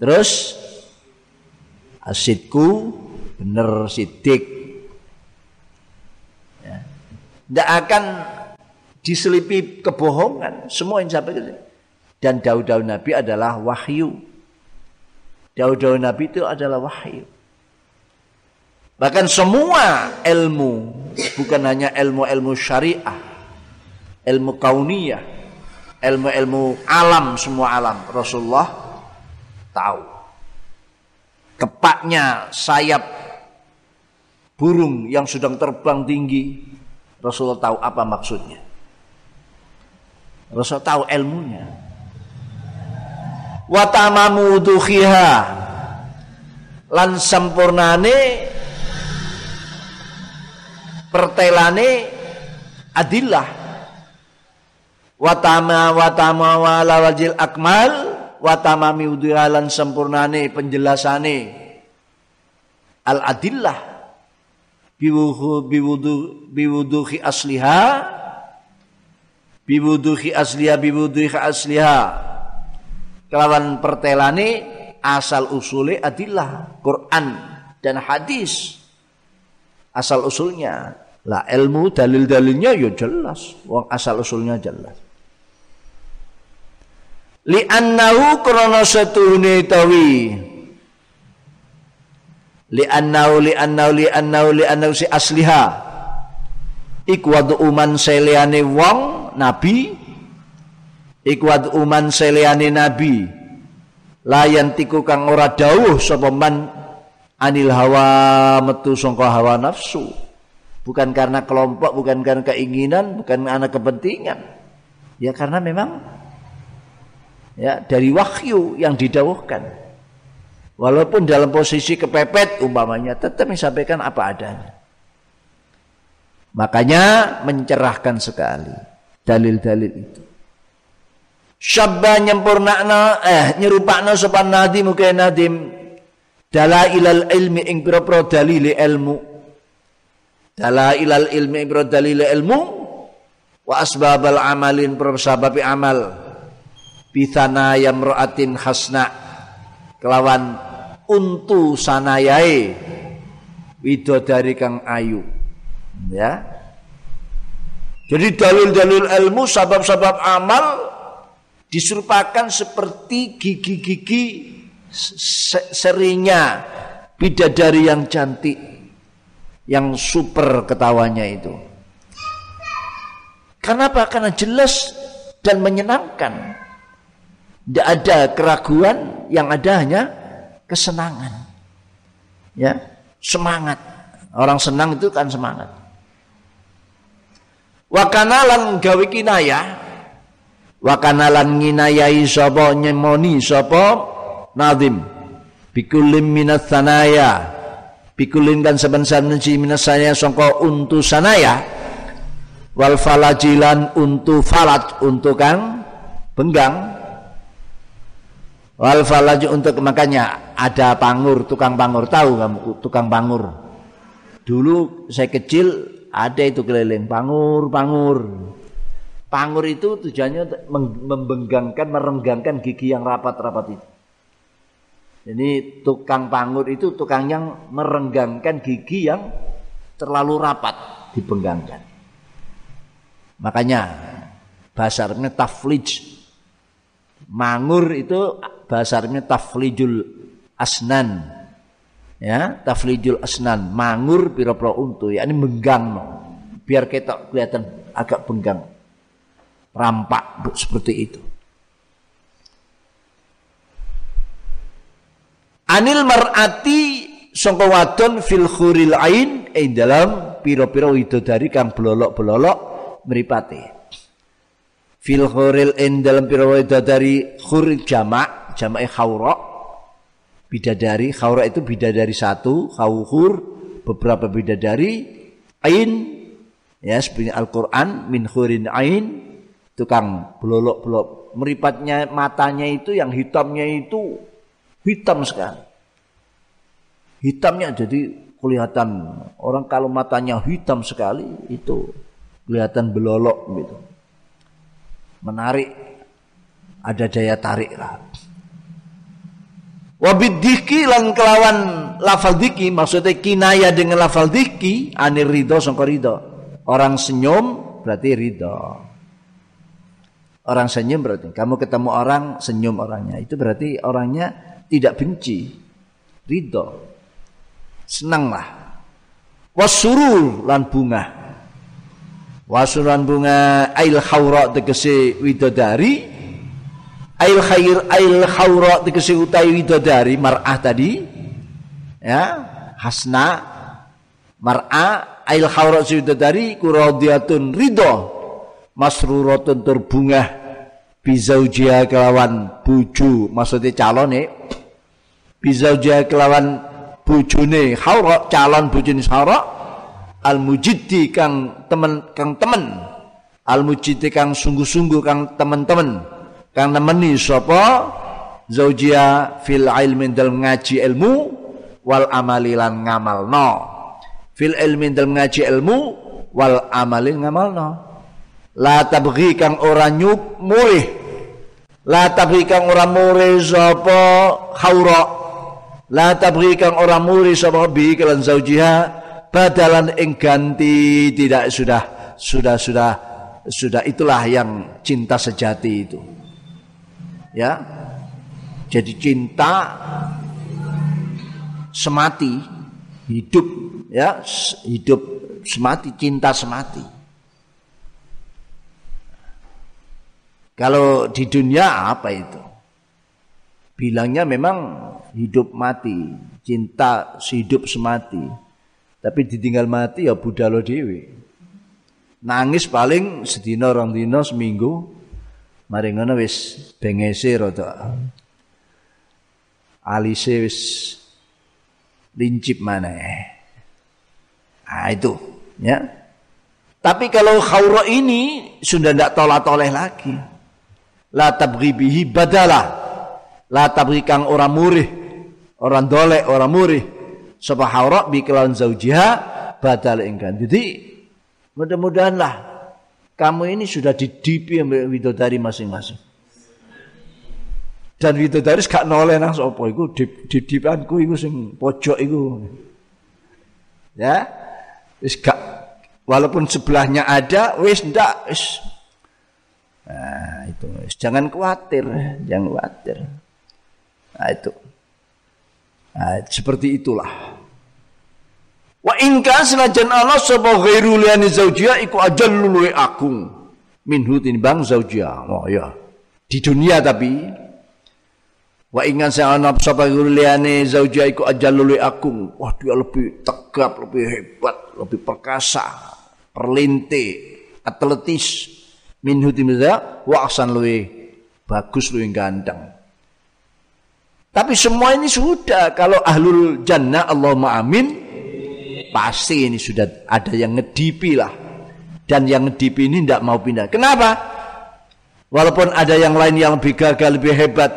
Terus asidku bener sidik. Ya. Tidak akan diselipi kebohongan. Semua yang sampai dan daun-daun Nabi adalah wahyu. Daun-daun Nabi itu adalah wahyu. Bahkan semua ilmu, bukan hanya ilmu-ilmu syariah, ilmu kauniyah, ilmu-ilmu alam, semua alam. Rasulullah tahu. Kepaknya sayap burung yang sedang terbang tinggi, Rasulullah tahu apa maksudnya. Rasul tahu ilmunya. Wa tamamu dukhiha. Lan sempurnane pertelane adillah. Wa tama wa tama wa wajil akmal wa tamami lan sempurnane penjelasane. Al adillah biwudu biwudu biwuduhi asliha. Biwuduhi asliha biwuduhi asliha. Kelawan pertelane asal usule adillah Quran dan hadis. Asal usulnya. Lah ilmu dalil-dalilnya ya jelas. Wong asal usulnya jelas li annahu krana tawi. Li annahu li annahu li annahu li annahu si asliha. Iku uman seliane wong nabi. Ikwad uman seliani nabi. Layan tiku kang ora dawuh sapa man anil hawa metu sangka hawa nafsu. Bukan karena kelompok bukan karena keinginan bukan karena kepentingan. Ya karena memang ya dari wahyu yang didawuhkan. Walaupun dalam posisi kepepet umpamanya tetap disampaikan apa adanya. Makanya mencerahkan sekali dalil-dalil itu. Syabba nyempurnakna eh nyerupakna sopan nadim muka nadim. Ilal ilmi ing pira-pira dalile ilmu. Ilal ilmi ing pira dalile ilmu. Wa asbabal amalin pira amal bithana yamraatin hasna kelawan untu sanayai widodari kang ayu. Ya. Jadi dalil-dalil ilmu sabab-sabab amal diserupakan seperti gigi-gigi serinya bidadari yang cantik yang super ketawanya itu. Kenapa? karena jelas dan menyenangkan tidak ada keraguan yang ada hanya kesenangan. Ya semangat. Orang senang itu kan semangat. Wakanalan gawe kinayah. Wakanalan nginayai sapa nyemoni sapa nadim bikulim minat sanaya. Bikulim kan saben-saben minas sanaya sangka untu sanaya. Wal falajilan untu falaj untuk kang benggang wal falaj untuk makanya ada pangur tukang pangur tahu kamu tukang pangur dulu saya kecil ada itu keliling pangur pangur Pangur itu tujuannya membenggangkan, merenggangkan gigi yang rapat-rapat itu. Jadi tukang pangur itu tukang yang merenggangkan gigi yang terlalu rapat dibenggangkan. Makanya bahasa Arabnya taflij. Mangur itu bahasa Arabnya taflijul asnan. Ya, taflijul asnan, mangur pira-pira untu, ya ini menggang biar kita kelihatan agak benggang rampak seperti itu. Anil mar'ati sangka wadon fil khuril ain ing dalam pira-pira widodari kang blolok-blolok mripate. Fil khuril ain dalam pira widodari khur jamak, jamak khawra. Bidadari, khawra itu bidadari satu, khawhur beberapa bidadari, ain ya seperti Al-Qur'an min khurin ain tukang belolok-belok meripatnya matanya itu yang hitamnya itu hitam sekali. Hitamnya jadi kelihatan orang kalau matanya hitam sekali itu kelihatan belolok gitu menarik. Ada daya tarik lah. Wabidiki lan kelawan lafal diki maksudnya kinaya dengan lafal diki anir ridho sangka ridho. Orang senyum berarti ridho. Orang senyum berarti kamu ketemu orang senyum orangnya. Itu berarti orangnya tidak benci ridho. Senanglah. Wasurul lan bunga wasuran bunga ail khawra tegese widodari. Ail khair ail khawra tegese utai widodari mar'ah tadi. Ya hasna mar'ah ail khawra widodari kuradiyatun ridho masruratun terbunga bizaujia kelawan buju maksudnya calon ya bizaujia kelawan bujune khawra calon bujune khawra al mujiddi kang temen kang temen. Al mujiddi kang sungguh-sungguh kang temen-temen. Kang nemeni sapa? Zaujia fil ilmi dalam ngaji ilmu wal amali lan ngamalno. Fil ilmi dalam ngaji ilmu wal amali ngamalno. La tabghi kang ora nyup mulih. La tabghi kang ora mulih sapa khaura la tabghi kang ora mulih sapa bi kelan zaujiha badalan ing ganti tidak sudah sudah sudah sudah itulah yang cinta sejati itu. Ya. Jadi cinta semati hidup ya hidup semati cinta semati. Kalau di dunia apa itu? Bilangnya memang hidup mati cinta hidup semati tapi ditinggal mati ya budalo dewi. Nangis paling sedina orang dina seminggu. Mari ngono wis bengese rada. Alise wis lincip mana Nah itu ya. Tapi kalau khawra ini sudah tidak tolak-toleh lagi. La tabghi bihi badalah. La tabghi kang orang murih. Orang dolek, orang murih sapa bi kelawan zaujiha badal ingkang. Jadi mudah-mudahanlah kamu ini sudah didipi widodari masing-masing. Dan widodari gak noleh nang sapa iku didipanku iku sing pojok iku. Ya. Wis gak walaupun sebelahnya ada wis ndak wis Nah, itu jangan khawatir, jangan khawatir. Nah, itu. Nah, seperti itulah. Wa inka senajan Allah sapa ghairu liani zaujia iku ajallu luwe agung minhu tinimbang zaujia. Oh ya. Di dunia tapi Wa ingan saya anak sapa ghairu zaujia iku ajallu luwe agung. Wah dia lebih tegap, lebih hebat, lebih perkasa, perlinte, atletis minhu tinimbang wa asan luwe bagus luwe ganteng. Tapi semua ini sudah kalau ahlul jannah Allahumma amin pasti ini sudah ada yang ngedipi lah. Dan yang ngedipi ini tidak mau pindah. Kenapa? Walaupun ada yang lain yang lebih gagal, lebih hebat,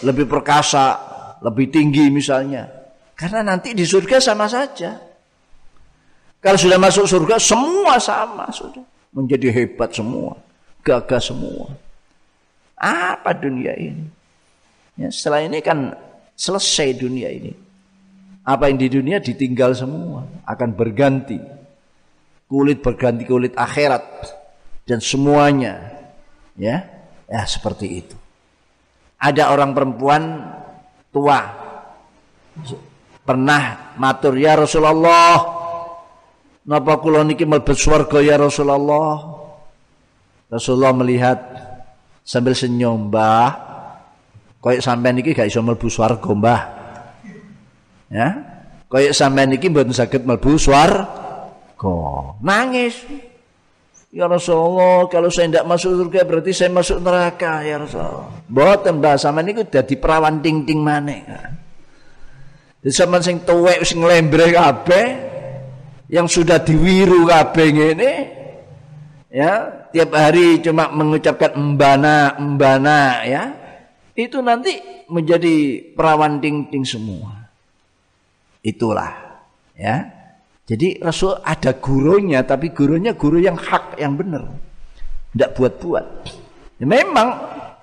lebih perkasa, lebih tinggi misalnya. Karena nanti di surga sama saja. Kalau sudah masuk surga semua sama sudah. Menjadi hebat semua. Gagah semua. Apa dunia ini? Ya, setelah ini kan selesai dunia ini. Apa yang di dunia ditinggal semua, akan berganti. Kulit berganti kulit akhirat dan semuanya. Ya, ya seperti itu. Ada orang perempuan tua pernah matur ya Rasulullah napa kula niki mlebet swarga ya Rasulullah Rasulullah melihat sambil senyum Mbah Kayak sampean iki gak iso mlebu swarga, Mbah. Ya. Kayak sampean iki mboten saged mlebu swarga. Nangis. Ya Rasulullah, kalau saya tidak masuk surga berarti saya masuk neraka ya Rasulullah. Mboten Mbah, sampean niku dadi perawan ting-ting maneh. Jadi sampean sing tuwek sing lembre kabeh yang sudah diwiru kabeh ngene ya tiap hari cuma mengucapkan embana embana ya itu nanti menjadi perawan ting-ting semua. Itulah ya. Jadi Rasul ada gurunya tapi gurunya guru yang hak yang benar. Tidak buat-buat. Memang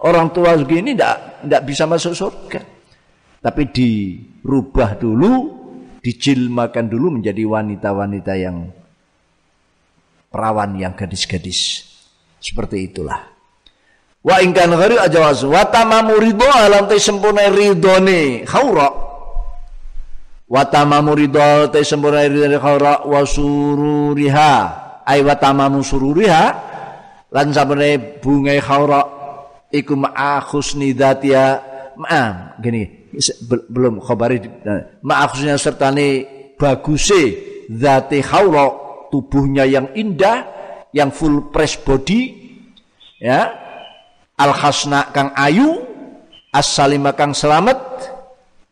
orang tua begini tidak tidak bisa masuk surga. Tapi dirubah dulu, dijilmakan dulu menjadi wanita-wanita yang perawan yang gadis-gadis. Seperti itulah. Wa ingkan ghari ajawaz wa tamamu ridho alam te sempurna ridhone khaura. Wa tamamu ridho te sempurna ridhone khaura wa sururiha. Ai wa tamamu sururiha lan sabene bunga khaura iku ma'a husni dhatia ma'a gini belum khabari ma'a husni sertane baguse dhati khaura tubuhnya yang indah yang full press body ya al khasna kang ayu as salima kang selamat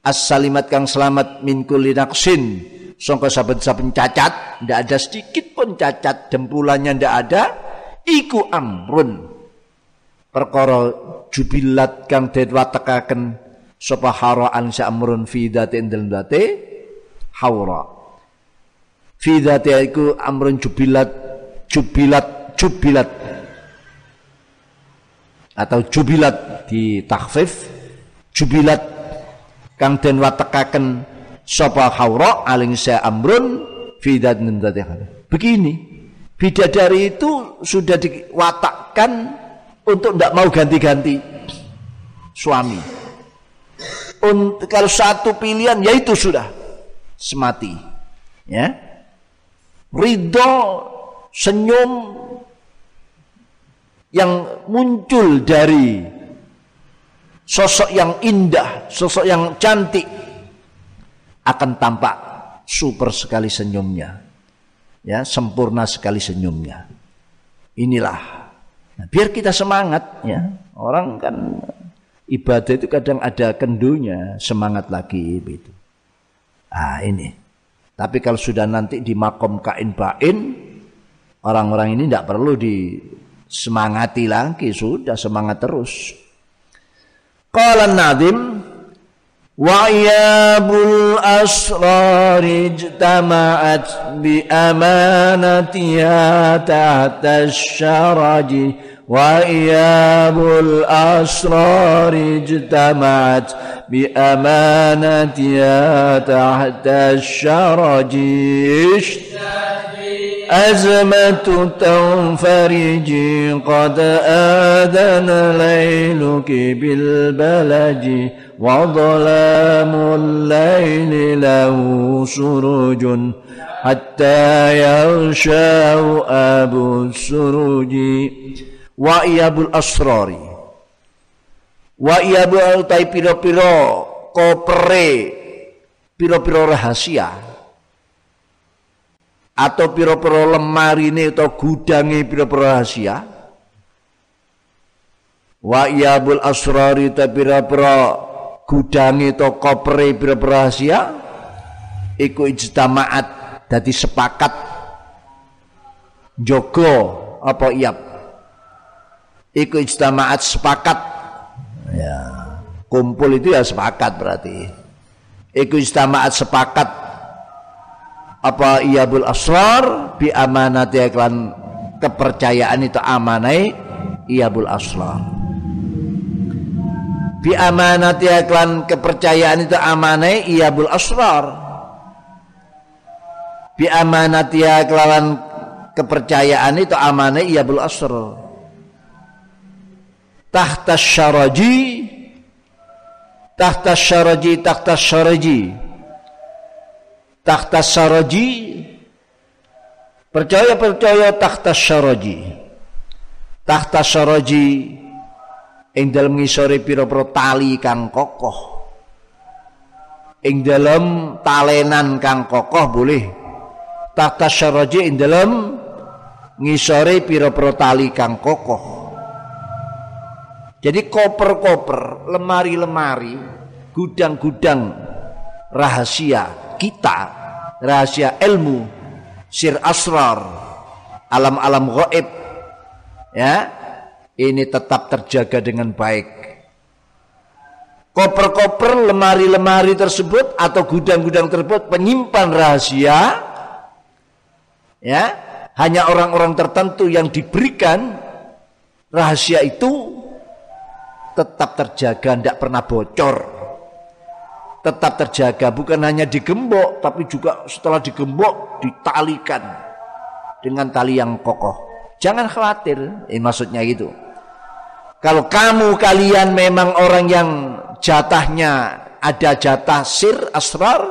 as salimat kang selamat min kulli naqsin. Sangka saben-saben cacat ndak ada sedikit pun cacat dempulannya ndak ada iku amrun. Perkara jubilat kang den watekaken sapa haraan sa amrun fi datin dalem date haura. Fi dati iku amrun jubilat jubilat jubilat atau jubilat di takhfif jubilat kang den watekaken sapa haura aling sa amrun fi begini bidadari itu sudah diwatakkan untuk tidak mau ganti-ganti suami. Untuk kalau satu pilihan yaitu sudah semati ya. Ridho senyum yang muncul dari sosok yang indah, sosok yang cantik akan tampak super sekali senyumnya. Ya, sempurna sekali senyumnya. Inilah. Nah, biar kita semangat ya. Orang kan ibadah itu kadang ada kendunya, semangat lagi itu. Ah, ini. Tapi kalau sudah nanti di makom kain bain, orang-orang ini tidak perlu di semangati lagi sudah semangat terus. Qala nadim wa yabul asrar ijtama'at bi amanatiha tahta syaraji wa yabul asrar ijtama'at bi amanatiha tahta syaraji أزمة تنفرجي قد آذن ليلك بالبلج وظلام الليل له سرج حتى يغشى أبو السرج وإياب الأسرار وإياب الأسرار piro-piro kopre piro-piro rahasia atau piro-piro lemari ini atau gudangi piro-piro rahasia? Wa iyabul asrari ta piro-piro gudangi atau kopre piro-piro rahasia? Iku ijtama'at dadi sepakat. Jogo apa iyab? Iku ijtama'at sepakat. Ya kumpul itu ya sepakat berarti. Iku ijtama'at sepakat apa iyabul asrar? Bi amanati iklan kepercayaan itu amanai iyabul asrar. Bi amanati iklan kepercayaan itu amanai iyabul asrar. Bi amanati iklan kepercayaan itu amanai iyabul asrar. Tahta syaraji tahta syaraji tahta syaraji takhta saraji percaya percaya takhta saraji takhta saraji ing dalam ngisore pira-pira tali kang kokoh. Ing dalam talenan kang kokoh boleh. Takhta saraji ing dalam ngisore pira-pira tali kang kokoh. Jadi koper-koper lemari-lemari gudang-gudang rahasia kita rahasia ilmu sir asrar alam-alam gaib ya ini tetap terjaga dengan baik. Koper-koper lemari-lemari tersebut atau gudang-gudang tersebut penyimpan rahasia ya hanya orang-orang tertentu yang diberikan rahasia itu tetap terjaga tidak pernah bocor tetap terjaga bukan hanya digembok tapi juga setelah digembok ditalikan dengan tali yang kokoh. Jangan khawatir ini maksudnya itu kalau kamu kalian memang orang yang jatahnya ada jatah sir asrar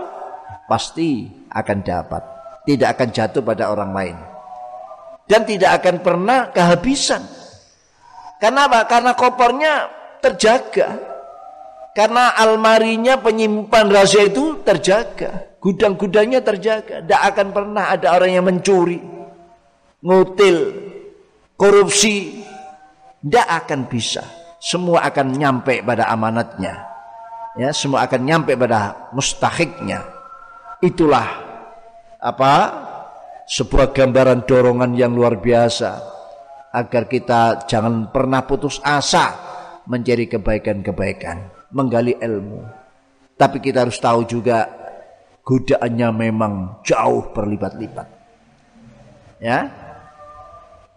pasti akan dapat. Tidak akan jatuh pada orang lain. Dan tidak akan pernah kehabisan. Karena apa? karena kopernya terjaga karena almarinya penyimpan rahasia itu terjaga gudang-gudangnya terjaga tidak akan pernah ada orang yang mencuri ngutil korupsi tidak akan bisa semua akan nyampe pada amanatnya. Ya, semua akan nyampe pada mustahiknya. Itulah apa? Sebuah gambaran dorongan yang luar biasa agar kita jangan pernah putus asa mencari kebaikan-kebaikan, menggali ilmu. Tapi kita harus tahu juga godaannya memang jauh berlipat-lipat. Ya,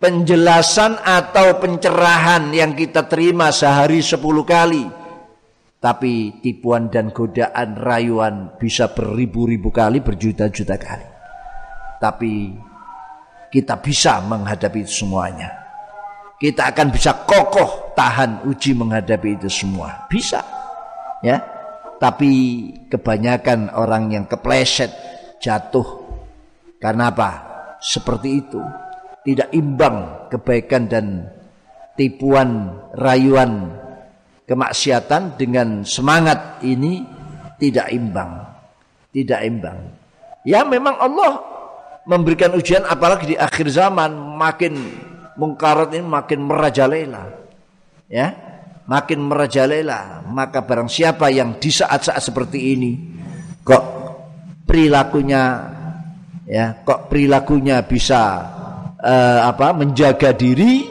penjelasan atau pencerahan yang kita terima sehari sepuluh kali. Tapi tipuan dan godaan rayuan bisa beribu-ribu kali, berjuta-juta kali. Tapi kita bisa menghadapi itu semuanya. Kita akan bisa kokoh tahan uji menghadapi itu semua. Bisa. Ya. Tapi kebanyakan orang yang kepleset jatuh. Karena apa? Seperti itu. Tidak imbang kebaikan dan tipuan rayuan kemaksiatan dengan semangat ini tidak imbang. Tidak imbang. Ya memang Allah memberikan ujian apalagi di akhir zaman makin mungkarat ini makin merajalela. Ya makin merajalela maka barang siapa yang di saat-saat seperti ini kok perilakunya ya kok perilakunya bisa uh, apa menjaga diri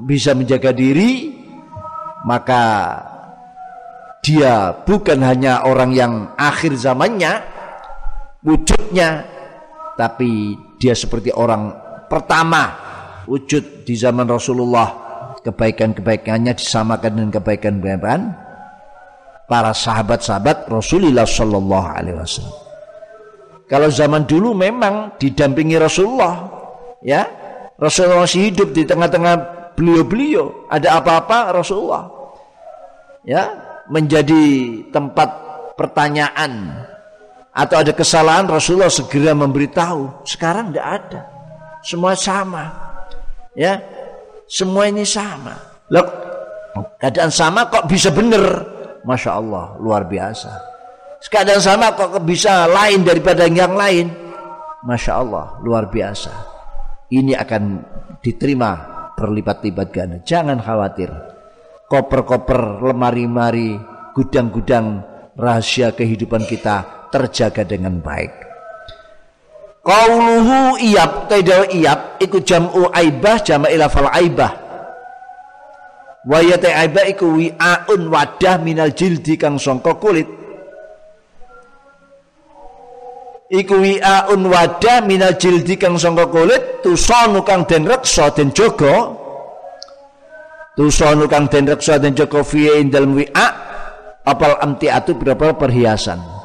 bisa menjaga diri maka dia bukan hanya orang yang akhir zamannya wujudnya tapi dia seperti orang pertama wujud di zaman Rasulullah kebaikan-kebaikannya disamakan dengan kebaikan-kebaikan para sahabat-sahabat Rasulullah Shallallahu Alaihi Wasallam. Kalau zaman dulu memang didampingi Rasulullah, ya Rasulullah masih hidup di tengah-tengah beliau-beliau ada apa-apa Rasulullah ya menjadi tempat pertanyaan atau ada kesalahan Rasulullah segera memberitahu. Sekarang tidak ada. Semua sama ya semua ini sama loh keadaan sama kok bisa benar Masya Allah luar biasa keadaan sama kok bisa lain daripada yang lain Masya Allah luar biasa ini akan diterima berlipat-lipat ganda. Jangan khawatir. Koper-koper, lemari-lemari, gudang-gudang rahasia kehidupan kita terjaga dengan baik. Qauluhu iyab taidal iyab iku jam'u aibah jama' ilafal aibah. Wa yata aibah iku wi'aun wadah minal jildi kang sangka kulit. Iku wi'aun wadah minal jildi kang sangka kulit tusonu kang den reksa den jaga. Tusonu kang den reksa den jaga fi indal wi'a apal amtiatu berapa perhiasan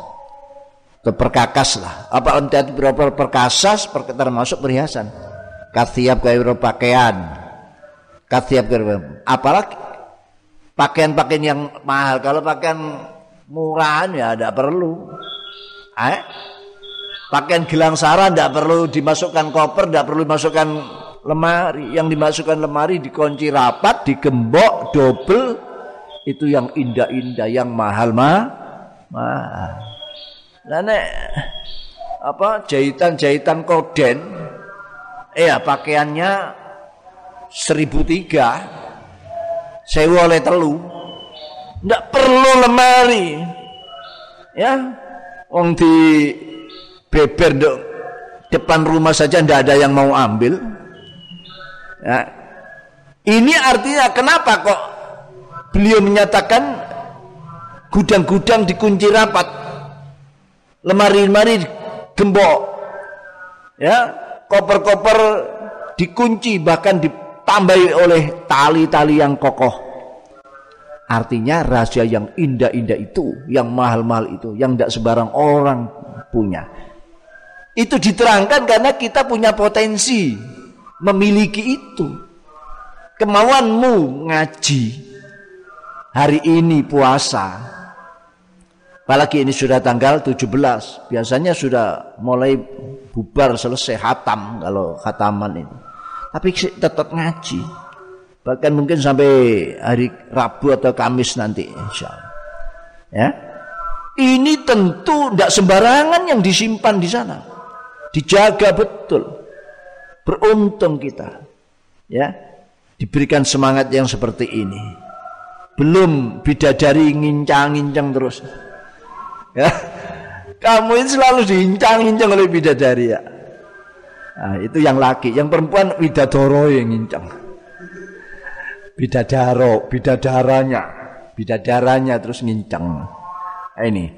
perkakas lah apal amtiatu berapa perkasas per, termasuk perhiasan kathiab kaya pakaian kathiab kaya apalagi pakaian-pakaian yang mahal kalau pakaian murahan ya tidak perlu eh Pakaian gelang sara tidak perlu dimasukkan koper, tidak perlu dimasukkan lemari. Yang dimasukkan lemari dikunci rapat, digembok, double. Itu yang indah-indah, yang mahal mah. Mahal. Nah, nek, apa jahitan-jahitan koden, eh ya pakaiannya seribu tiga, sewa oleh telu, tidak perlu lemari, ya, wong di beber dok depan rumah saja tidak ada yang mau ambil. Ya. ini artinya kenapa kok beliau menyatakan gudang-gudang dikunci rapat lemari-lemari gembok ya koper-koper dikunci bahkan ditambahi oleh tali-tali yang kokoh artinya rahasia yang indah-indah itu yang mahal-mahal itu yang tidak sebarang orang punya itu diterangkan karena kita punya potensi memiliki itu. Kemauanmu ngaji. Hari ini puasa. Apalagi ini sudah tanggal 17. Biasanya sudah mulai bubar selesai hatam kalau khataman ini. Tapi tetap ngaji. Bahkan mungkin sampai hari Rabu atau Kamis nanti insya Allah. Ya. Ini tentu tidak sembarangan yang disimpan di sana dijaga betul. Beruntung kita. Ya. Diberikan semangat yang seperti ini. Belum bidadari ngincang-ngincang terus. Ya. Kamu ini selalu diincang-incang oleh bidadari ya. Nah, itu yang laki, yang perempuan widadoro yang ngincang. Bidadaro, bidadaranya, bidadaranya terus ngincang. Nah, ini.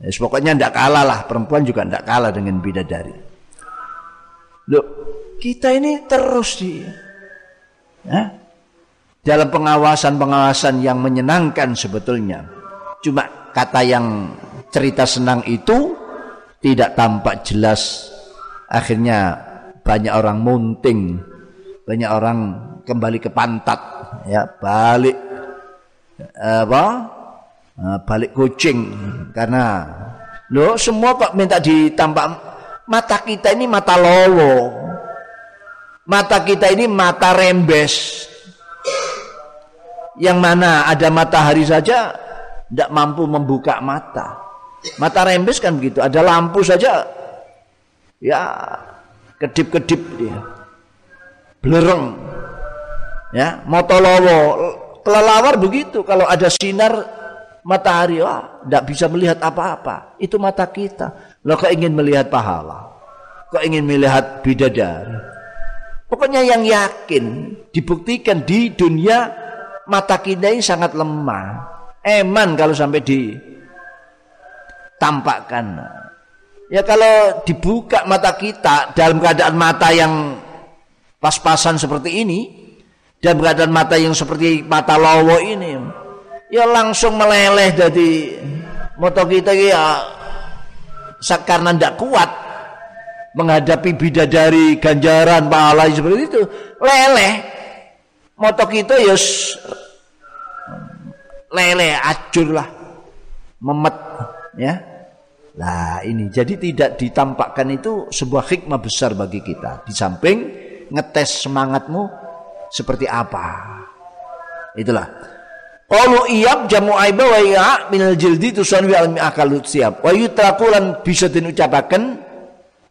Ya, pokoknya tidak kalah lah, perempuan juga tidak kalah dengan bidadari. Loh, kita ini terus di ya, dalam pengawasan-pengawasan yang menyenangkan sebetulnya. Cuma kata yang cerita senang itu tidak tampak jelas. Akhirnya banyak orang munting, banyak orang kembali ke pantat, ya balik apa Nah, balik kucing. Karena lo semua kok minta ditambah mata kita ini mata lolo. Mata kita ini mata rembes. Yang mana ada matahari saja tidak mampu membuka mata mata rembes kan begitu ada lampu saja ya kedip-kedip dia belereng ya motolowo kelelawar begitu kalau ada sinar matahari, wah, tidak bisa melihat apa-apa. Itu mata kita. Lo kok ingin melihat pahala? Kok ingin melihat bidadari? Pokoknya yang yakin, dibuktikan di dunia mata kita ini sangat lemah. Eman kalau sampai ditampakkan. Ya kalau dibuka mata kita dalam keadaan mata yang pas-pasan seperti ini, dalam keadaan mata yang seperti mata lowo ini, ya langsung meleleh dari moto kita ya karena tidak kuat menghadapi bidadari ganjaran pahala seperti itu leleh moto kita ya leleh acur lah memet ya Nah ini jadi tidak ditampakkan itu sebuah hikmah besar bagi kita. Di samping ngetes semangatmu seperti apa. Itulah. Qalu iyab jamu aiba wa iya minal jildi tusan wi almi akal siap. Wa yutrakulan bisa diucapaken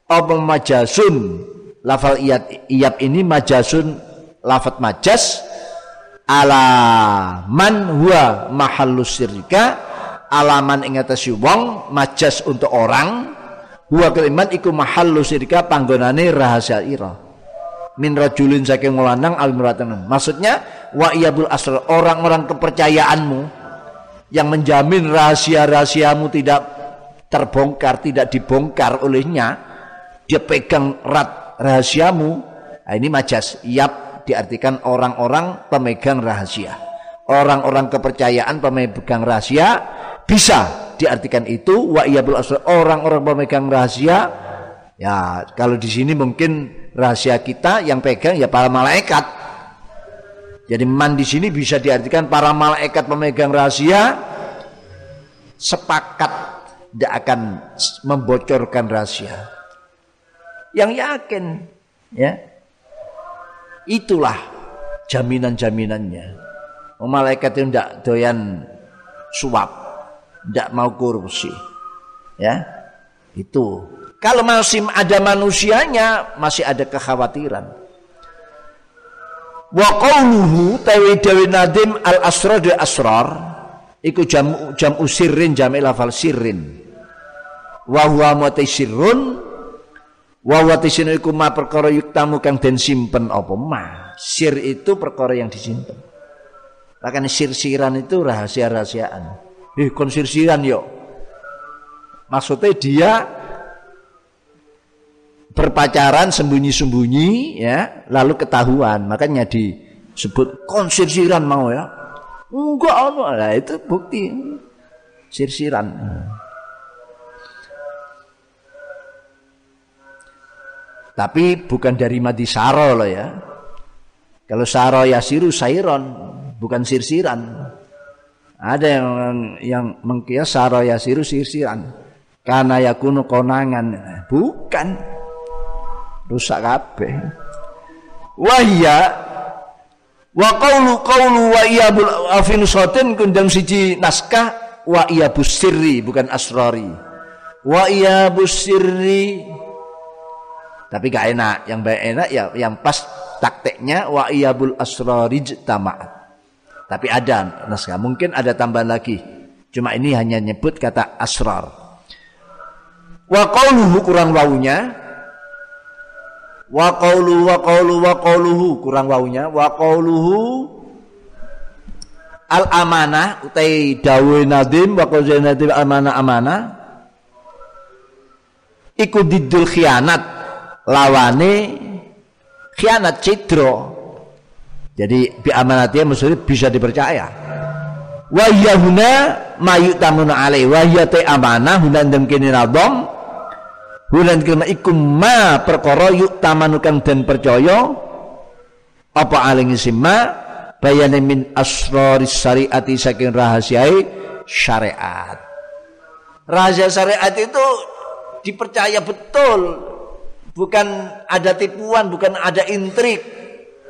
apa majasun. Lafal iyab, iyab ini majasun lafat majas ala man huwa mahallus alaman ing atas wong majas untuk orang huwa kaliman iku mahallus sirka panggonane rahasia ira min rajulin saking lanang al maksudnya wa iyabul asrar orang-orang kepercayaanmu yang menjamin rahasia-rahasiamu tidak terbongkar, tidak dibongkar olehnya, dia pegang erat rahasiamu. Nah, ini majas. Yap diartikan orang-orang pemegang rahasia. Orang-orang kepercayaan pemegang rahasia bisa diartikan itu wa iyabul orang-orang pemegang rahasia. Ya, kalau di sini mungkin rahasia kita yang pegang ya para malaikat jadi man di sini bisa diartikan para malaikat pemegang rahasia sepakat tidak akan membocorkan rahasia. Yang yakin, ya, itulah jaminan-jaminannya. Malaikat itu tidak doyan suap, tidak mau korupsi, ya, itu. Kalau masih ada manusianya, masih ada kekhawatiran. Wa qawluhu tawi nadim al asrar asrar iku jam jam usirin jam lafal sirrin. Wa huwa sirrun wa wa iku ma perkara yuktamu kang den simpen apa? Ma sir itu perkara yang disimpen. Bahkan sir-siran itu rahasia-rahasiaan eh konsirsiran yo. Maksudnya dia berpacaran sembunyi-sembunyi ya lalu ketahuan. Makanya disebut konsirsiran mau ya. Enggak lah itu bukti sirsiran tapi bukan dari mati saro loh ya. Kalau saro yasiru sairon bukan sirsiran ada yang yang mengkias saro yasiru sirsiran karena yakunu konangan. Bukan. Rusak kabeh. Wahya wa qawlu qawlu wa iyabul afin sotin kundang siji naskah wa iyabus sirri bukan asrari. Wa iyabus sirri tapi gak enak. Yang baik enak ya yang pas taktiknya wa iyabul asrari jtama tapi ada naskah mungkin ada tambahan lagi. Cuma ini hanya nyebut kata asrar. Wa qawluhu kurang wawunya wa qawlu wa qawlu wa qawluhu kurang waunya. Wa qawluhu al amanah utai dawe nadim wa qawlu nadim amanah amanah iku didul khianat lawane khianat cidro jadi bi amanatnya maksudnya bisa dipercaya. Wa yahuna mayu tamuna alai wa te amanah hunan dem kini radom Bulan kena ikum ma perkara yuk tamanukan dan percaya. Apa aling simma bayane min asraris syariati saking rahasiai syariat. Rahasia syariat itu dipercaya betul, bukan ada tipuan, bukan ada intrik.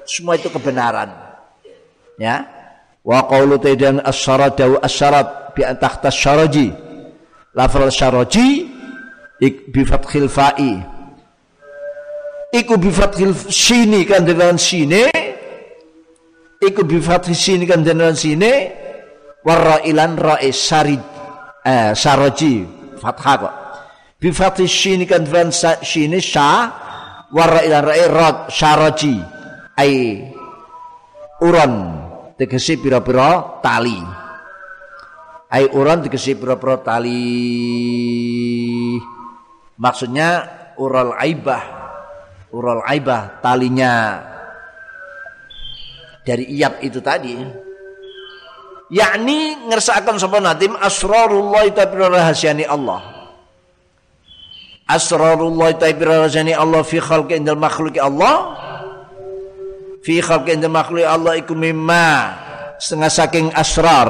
Semua itu kebenaran. Ya. Wa qawlu taidan as-syarat dawu as-syarat bi tahta syaraji. Lafal syaraji ik bi fathil fa'i. Iku bi fathil sini kan dengan sini. Iku bi fathil sini kan dengan sini. Warra ilan ra'i sari eh, saraji. Fathah kok. Bi fathil sini kan dengan sini sya warra ilan ra'i rad saraji ai uron tegesi pira-pira tali ai uron tegesi pira-pira tali Maksudnya ural aibah. Ural aibah talinya dari iyab itu tadi. Yakni ngersakan sapa nadim asrarullah tapi rahasiani Allah. Asrarullah tapi rahasiani Allah fi khalqi indal makhluki Allah. Fi khalqi indal makhluki Allah iku mimma setengah saking asrar.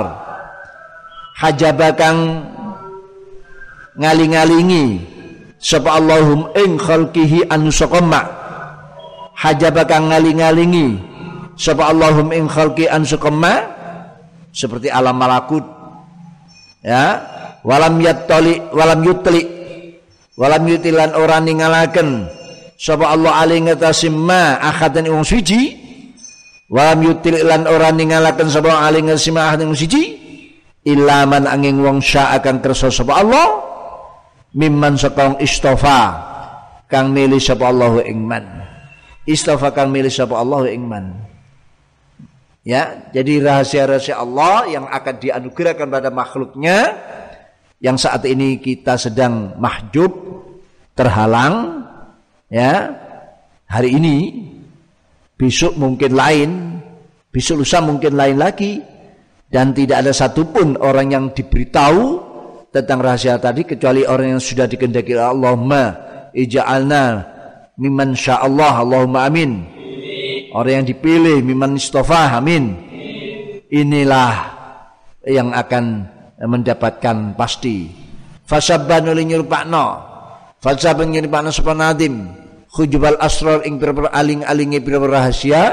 Hajabakang ngaling-ngalingi sapa Allahum ing khalqihi anu saqama hajabaka ngaling-ngalingi sapa Allahum ing khalqi an saqama seperti alam malakut. Ya walam yattali walam yutli walam yutilan ora ningalaken sapa Allah ali ngatasim ma akhadan wong siji walam yutli lan ora ningalaken sapa ali akhadan wong siji illa man angin wong sya akan kersa sapa Allah mimman sakang istofa kang milih sapa Allahu ing man. Istofa kang milih sapa Allahu ing man. Ya jadi rahasia-rahasia Allah yang akan dianugerahkan pada makhluknya yang saat ini kita sedang mahjub terhalang ya hari ini besok mungkin lain. Besok lusa mungkin lain lagi. Dan tidak ada satupun orang yang diberitahu tentang rahasia tadi kecuali orang yang sudah dikendaki Allahumma ija'alna mimman sya'allah Allahumma amin. Orang yang dipilih mimman istofa amin. Inilah yang akan mendapatkan pasti. Fasabban oleh nyurupakno fasabban nyurupakno sopan khujubal asrar ing pira aling-alingi pira rahasia.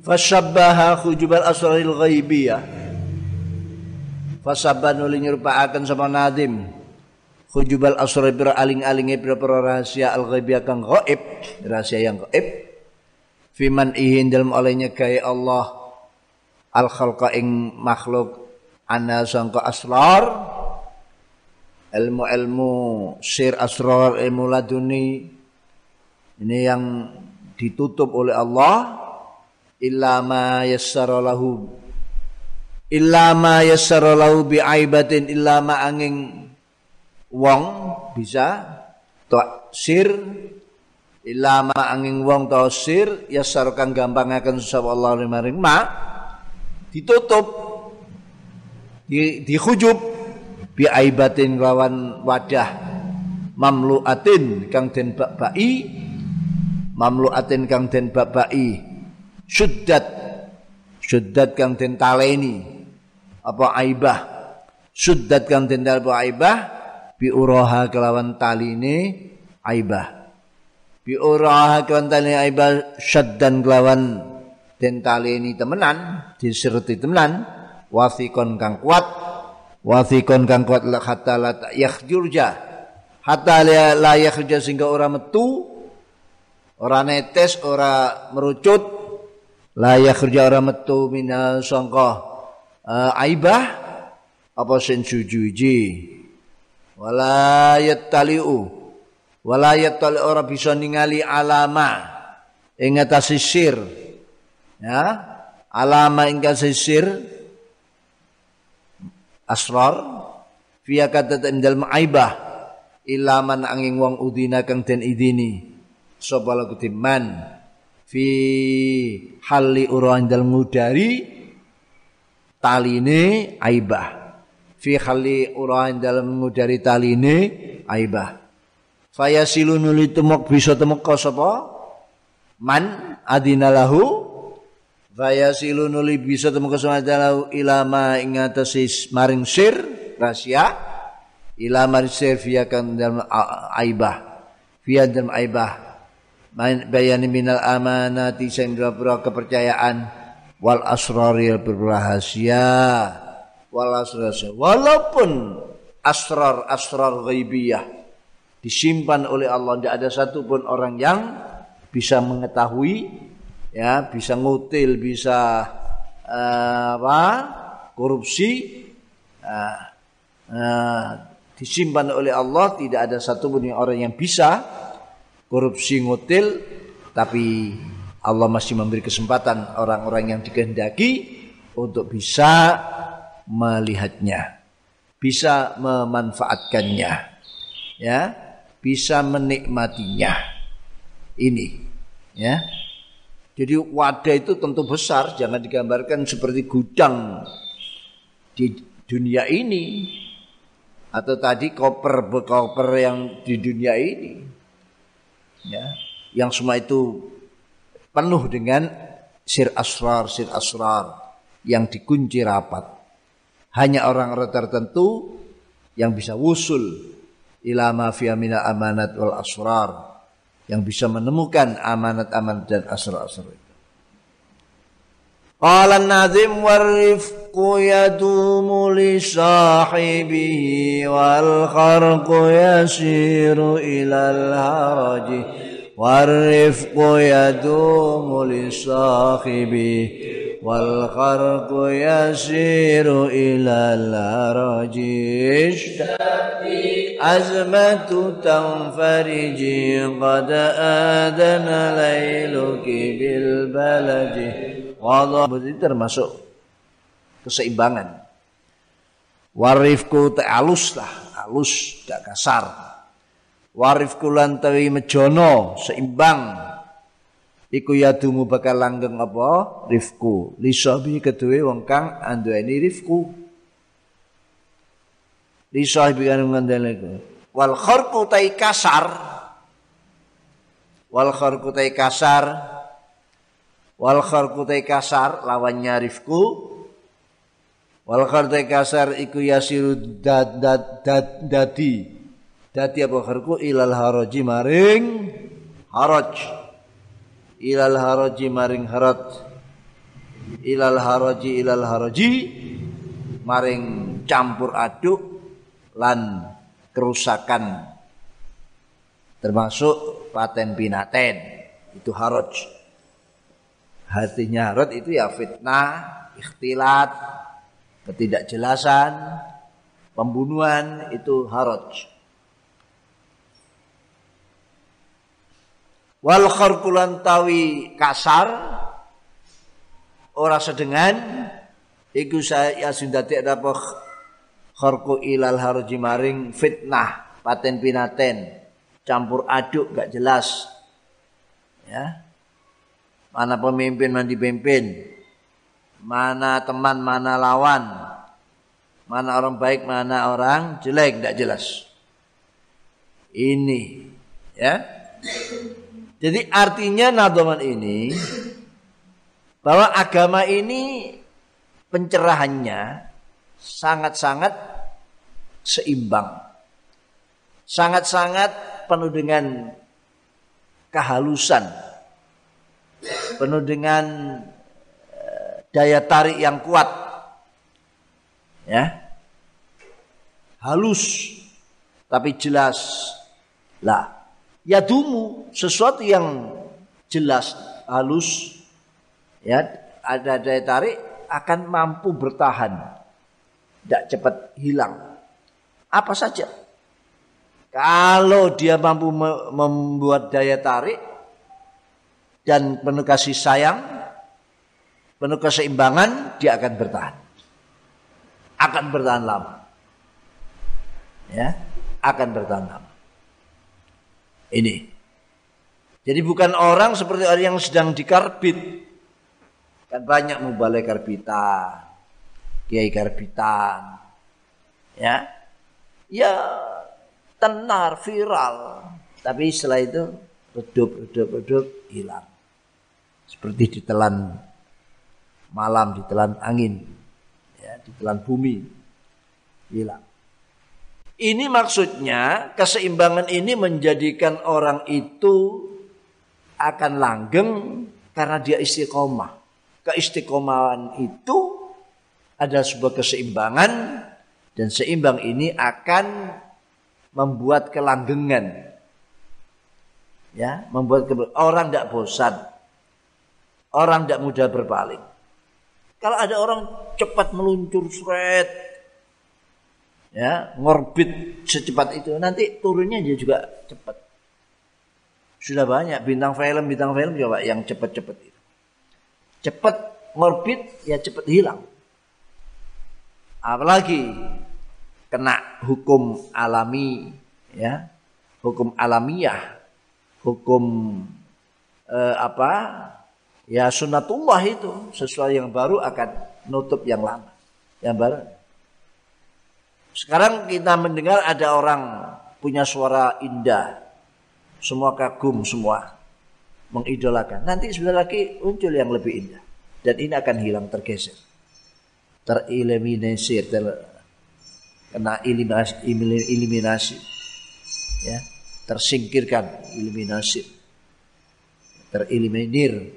Fasabbaha khujubal asraril ghaibiyah. Fasaban nuli nyerupakaken sama nadim. Khujubal asrar bir aling-alinge pira rahasia al ghaibi kang gaib rahasia yang gaib fiman ihin dalam olehnya kaya Allah. Al khalqa ing makhluk ana sangka asrar ilmu-ilmu sir asrar ilmu laduni. Ini yang ditutup oleh Allah. Illa ma yassara lahu. Illa bi aibatin angin wong bisa. Sir. Illa ma angin wong sir yassar kang gampangaken sapa Allah maring. Ma ditutup di dihujub bi aibatin lawan wadah mamluatin kang den babai mamluatin kang den babai syuddat syuddat kang den taleni apa aibah? Syuddat kang den apa aibah? Bi uraha kelawan taline aibah. Bi uraha kelawan taline aibah syaddan kelawan den taleni temenan diserti temenan wasikon kang kuat wasikon kang kuat la hatta la yakhjurja. Hatta la yakhjurja sehingga ora metu ora netes ora merucut. Layak kerja orang metu mina sangka uh, aibah apa sen sujuji. Wala yattaliu wala yattali ora bisa ningali alama ing atase sir ya alama ing sir asrar fiya kata dalam aibah ilaman angin wong udina kang den idini. Sapa lagu man fi hali urawan dal ngudari taline aibah. Fi hali urawan dalam ngudari taline aibah. Fayasilu nuli temuk bisa temuk sapa man adina lahu fayasilu nuli bisa temuk sapa lahu ilama ing maring sir rahasia. Ilama sir fiakan dalam aibah. Fiya dalam aibah. Bayani minal amanati sing pira kepercayaan. Wal asraril berrahasia. Wal asrar walaupun asrar asrar ghaibiyah disimpan oleh Allah tidak ada satupun orang yang bisa mengetahui ya bisa ngutil bisa uh, apa korupsi uh, uh, disimpan oleh Allah tidak ada satupun orang yang bisa korupsi ngutil tapi Allah masih memberi kesempatan orang-orang yang dikehendaki untuk bisa melihatnya, bisa memanfaatkannya, ya, bisa menikmatinya. Ini, ya. Jadi wadah itu tentu besar, jangan digambarkan seperti gudang di dunia ini atau tadi koper koper yang di dunia ini. Ya yang semua itu penuh dengan sir asrar sir asrar yang dikunci rapat. Hanya orang-orang tertentu yang bisa wusul ila ma fi amanat wal asrar yang bisa menemukan amanat-amanat dan asrar-asrar itu. Qala an-nazim warifqu yadumu li sahibihi wal kharqu yasiru ilal haraji. Warifqu yadumu li sahibihi wal kharqu yasiru ila al-rajish azmatu tanfariji qad adana layluki bil balaji. Wadah berarti termasuk keseimbangan. Warifku tak alus lah alus tak kasar. Warifku lantai mejono seimbang. Iku yadumu bakal langgeng apa? Rifku. Lisabi kedua wong kang anduweni rifku. Lisabi kan ngandele Wal kharqu tai kasar. Wal kharqu tai kasar wal kharqu kasar lawannya rifku wal kharqu kasar iku yasiru dad dad dad dadi dadi apa kharqu ilal haraji maring haraj ilal haraji maring harat. Ilal haraji ilal haraji maring campur aduk lan kerusakan. Termasuk paten pinaten itu haraj. Hatinya rot itu ya fitnah, ikhtilat, ketidakjelasan, pembunuhan itu haraj. Wal kharqulan tawi kasar ora sedengan iku saya sindati apa kharku ilal harji maring fitnah paten pinaten campur aduk gak jelas ya. Mana pemimpin mana dipimpin mana teman mana lawan mana orang baik mana orang jelek gak jelas. Ini ya jadi artinya nadoman ini bahwa agama ini pencerahannya sangat-sangat seimbang. Sangat-sangat penuh dengan kehalusan. Penuh dengan eh, daya tarik yang kuat. Ya. Halus tapi jelas. Lah, ya dumu sesuatu yang jelas, halus, ya ada daya tarik akan mampu bertahan, tidak cepat hilang. Apa saja. Kalau dia mampu membuat daya tarik dan penuh kasih sayang, penuh keseimbangan, dia akan bertahan. Akan bertahan lama. Ya, akan bertahan lama. Ini. Jadi bukan orang seperti orang yang sedang dikarbit. Kan banyak mubalai karbitan, kiai karbitan. Ya. Ya tenar viral. Tapi setelah itu redup redup redup hilang. Seperti ditelan malam, ditelan angin, ya, ditelan bumi, hilang. Ini maksudnya keseimbangan ini menjadikan orang itu akan langgeng karena dia istiqomah. Keistiqomahan itu adalah sebuah keseimbangan dan seimbang ini akan membuat kelanggengan. Ya, membuat orang tidak bosan. Orang tidak mudah berpaling. Kalau ada orang cepat meluncur seret, ya ngorbit secepat itu. Nanti turunnya dia juga cepat. Sudah banyak bintang film bintang film coba yang cepat-cepat itu. Cepat ngorbit ya cepat hilang. Apalagi kena hukum alami ya. Hukum alamiah. Hukum eh, apa? Ya sunatullah itu. Sesuatu yang baru akan nutup yang lama. Yang baru sekarang kita mendengar ada orang punya suara indah. Semua kagum semua. Mengidolakan. Nanti sebentar lagi muncul yang lebih indah. Dan ini akan hilang tergeser. Tereliminasi. Ter, kena eliminasi, eliminasi. Ya, tersingkirkan. Eliminasi. Tereliminir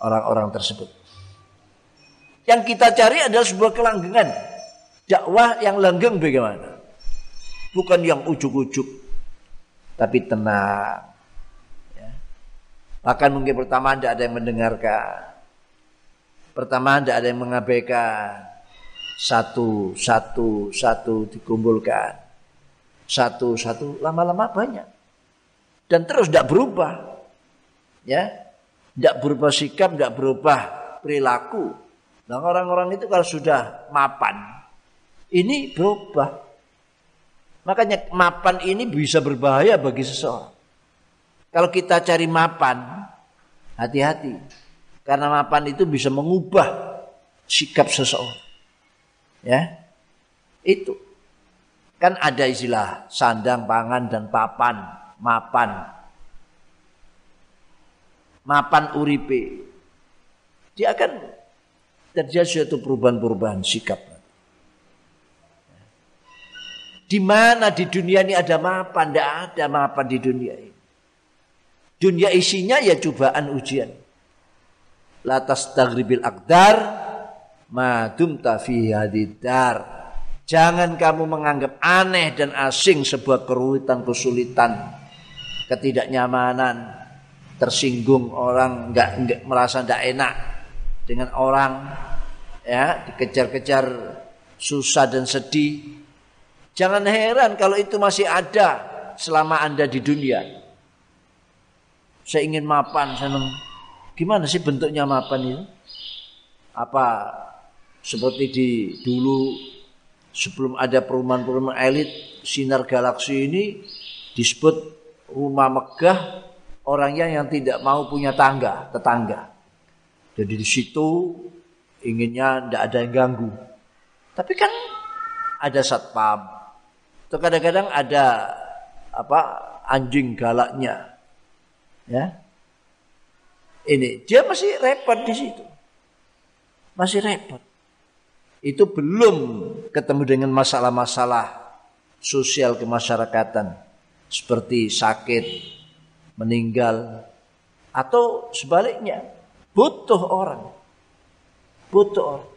orang-orang tersebut. Yang kita cari adalah sebuah kelanggengan dakwah yang langgeng bagaimana? Bukan yang ujuk-ujuk, tapi tenang. Ya. Bahkan mungkin pertama tidak ada yang mendengarkan. Pertama tidak ada yang mengabaikan. Satu, satu, satu dikumpulkan. Satu, satu, lama-lama banyak. Dan terus tidak berubah. Ya, tidak berubah sikap, tidak berubah perilaku. Nah orang-orang itu kalau sudah mapan, ini berubah. Makanya mapan ini bisa berbahaya bagi seseorang. Kalau kita cari mapan, hati-hati. Karena mapan itu bisa mengubah sikap seseorang. Ya. Itu. Kan ada istilah sandang, pangan dan papan, mapan. Mapan uripe. Dia akan terjadi suatu perubahan-perubahan sikap. Di mana di dunia ini ada mapan? Tidak ada mapan di dunia ini. Dunia isinya ya cobaan ujian. Latas tagribil akdar madum tafi hadidar. Jangan kamu menganggap aneh dan asing sebuah kerulitan, kesulitan, ketidaknyamanan, tersinggung orang nggak nggak merasa tidak enak dengan orang ya dikejar-kejar susah dan sedih Jangan heran kalau itu masih ada selama Anda di dunia. Saya ingin mapan, senang. Gimana sih bentuknya mapan itu? Apa seperti di dulu sebelum ada perumahan-perumahan elit sinar galaksi ini disebut rumah megah orangnya yang tidak mau punya tangga tetangga jadi di situ inginnya tidak ada yang ganggu tapi kan ada satpam atau kadang-kadang ada apa anjing galaknya. Ya. Ini dia masih repot di situ. Masih repot. Itu belum ketemu dengan masalah-masalah sosial kemasyarakatan. Seperti sakit, meninggal atau sebaliknya. Butuh orang. Butuh orang.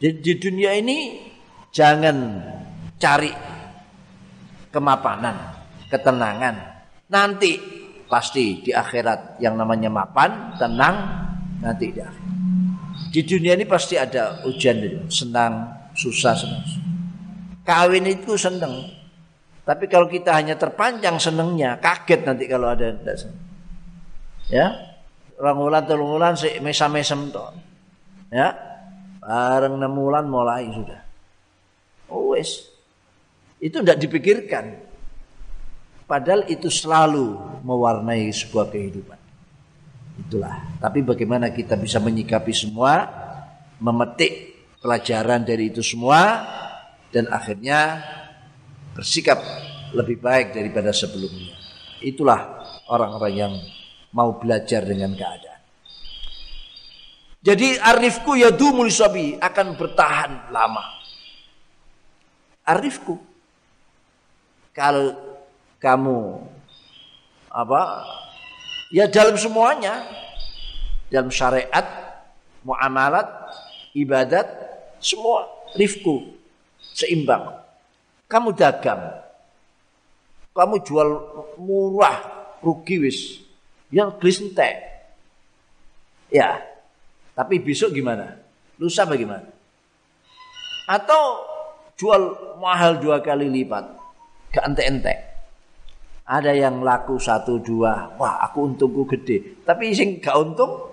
Di, di dunia ini jangan cari kemapanan, ketenangan. Nanti pasti di akhirat yang namanya mapan, tenang nanti di akhirat. Di dunia ini pasti ada ujian itu, senang, susah, senang. Kawin itu senang. Tapi kalau kita hanya terpanjang senangnya, kaget nanti kalau ada tidak senang. Ya, orang ulan telung ulan si mesa mesem to. Ya, bareng enam mulai sudah. Oh itu tidak dipikirkan. Padahal itu selalu mewarnai sebuah kehidupan. Itulah. Tapi bagaimana kita bisa menyikapi semua, memetik pelajaran dari itu semua, dan akhirnya bersikap lebih baik daripada sebelumnya. Itulah orang-orang yang mau belajar dengan keadaan. Jadi arifku ya dumul sabi akan bertahan lama. Arifku kalau kamu apa Ya dalam semuanya. Dalam syariat, muamalat, ibadat, semua rifku seimbang. Kamu dagang. Kamu jual murah, rugi wis. Yang glisente. Ya. Tapi besok gimana? Lusa bagaimana? Atau jual mahal dua kali lipat. Gak ente-ente. Ada yang laku satu dua, wah aku untungku gede. Tapi sing gak untung,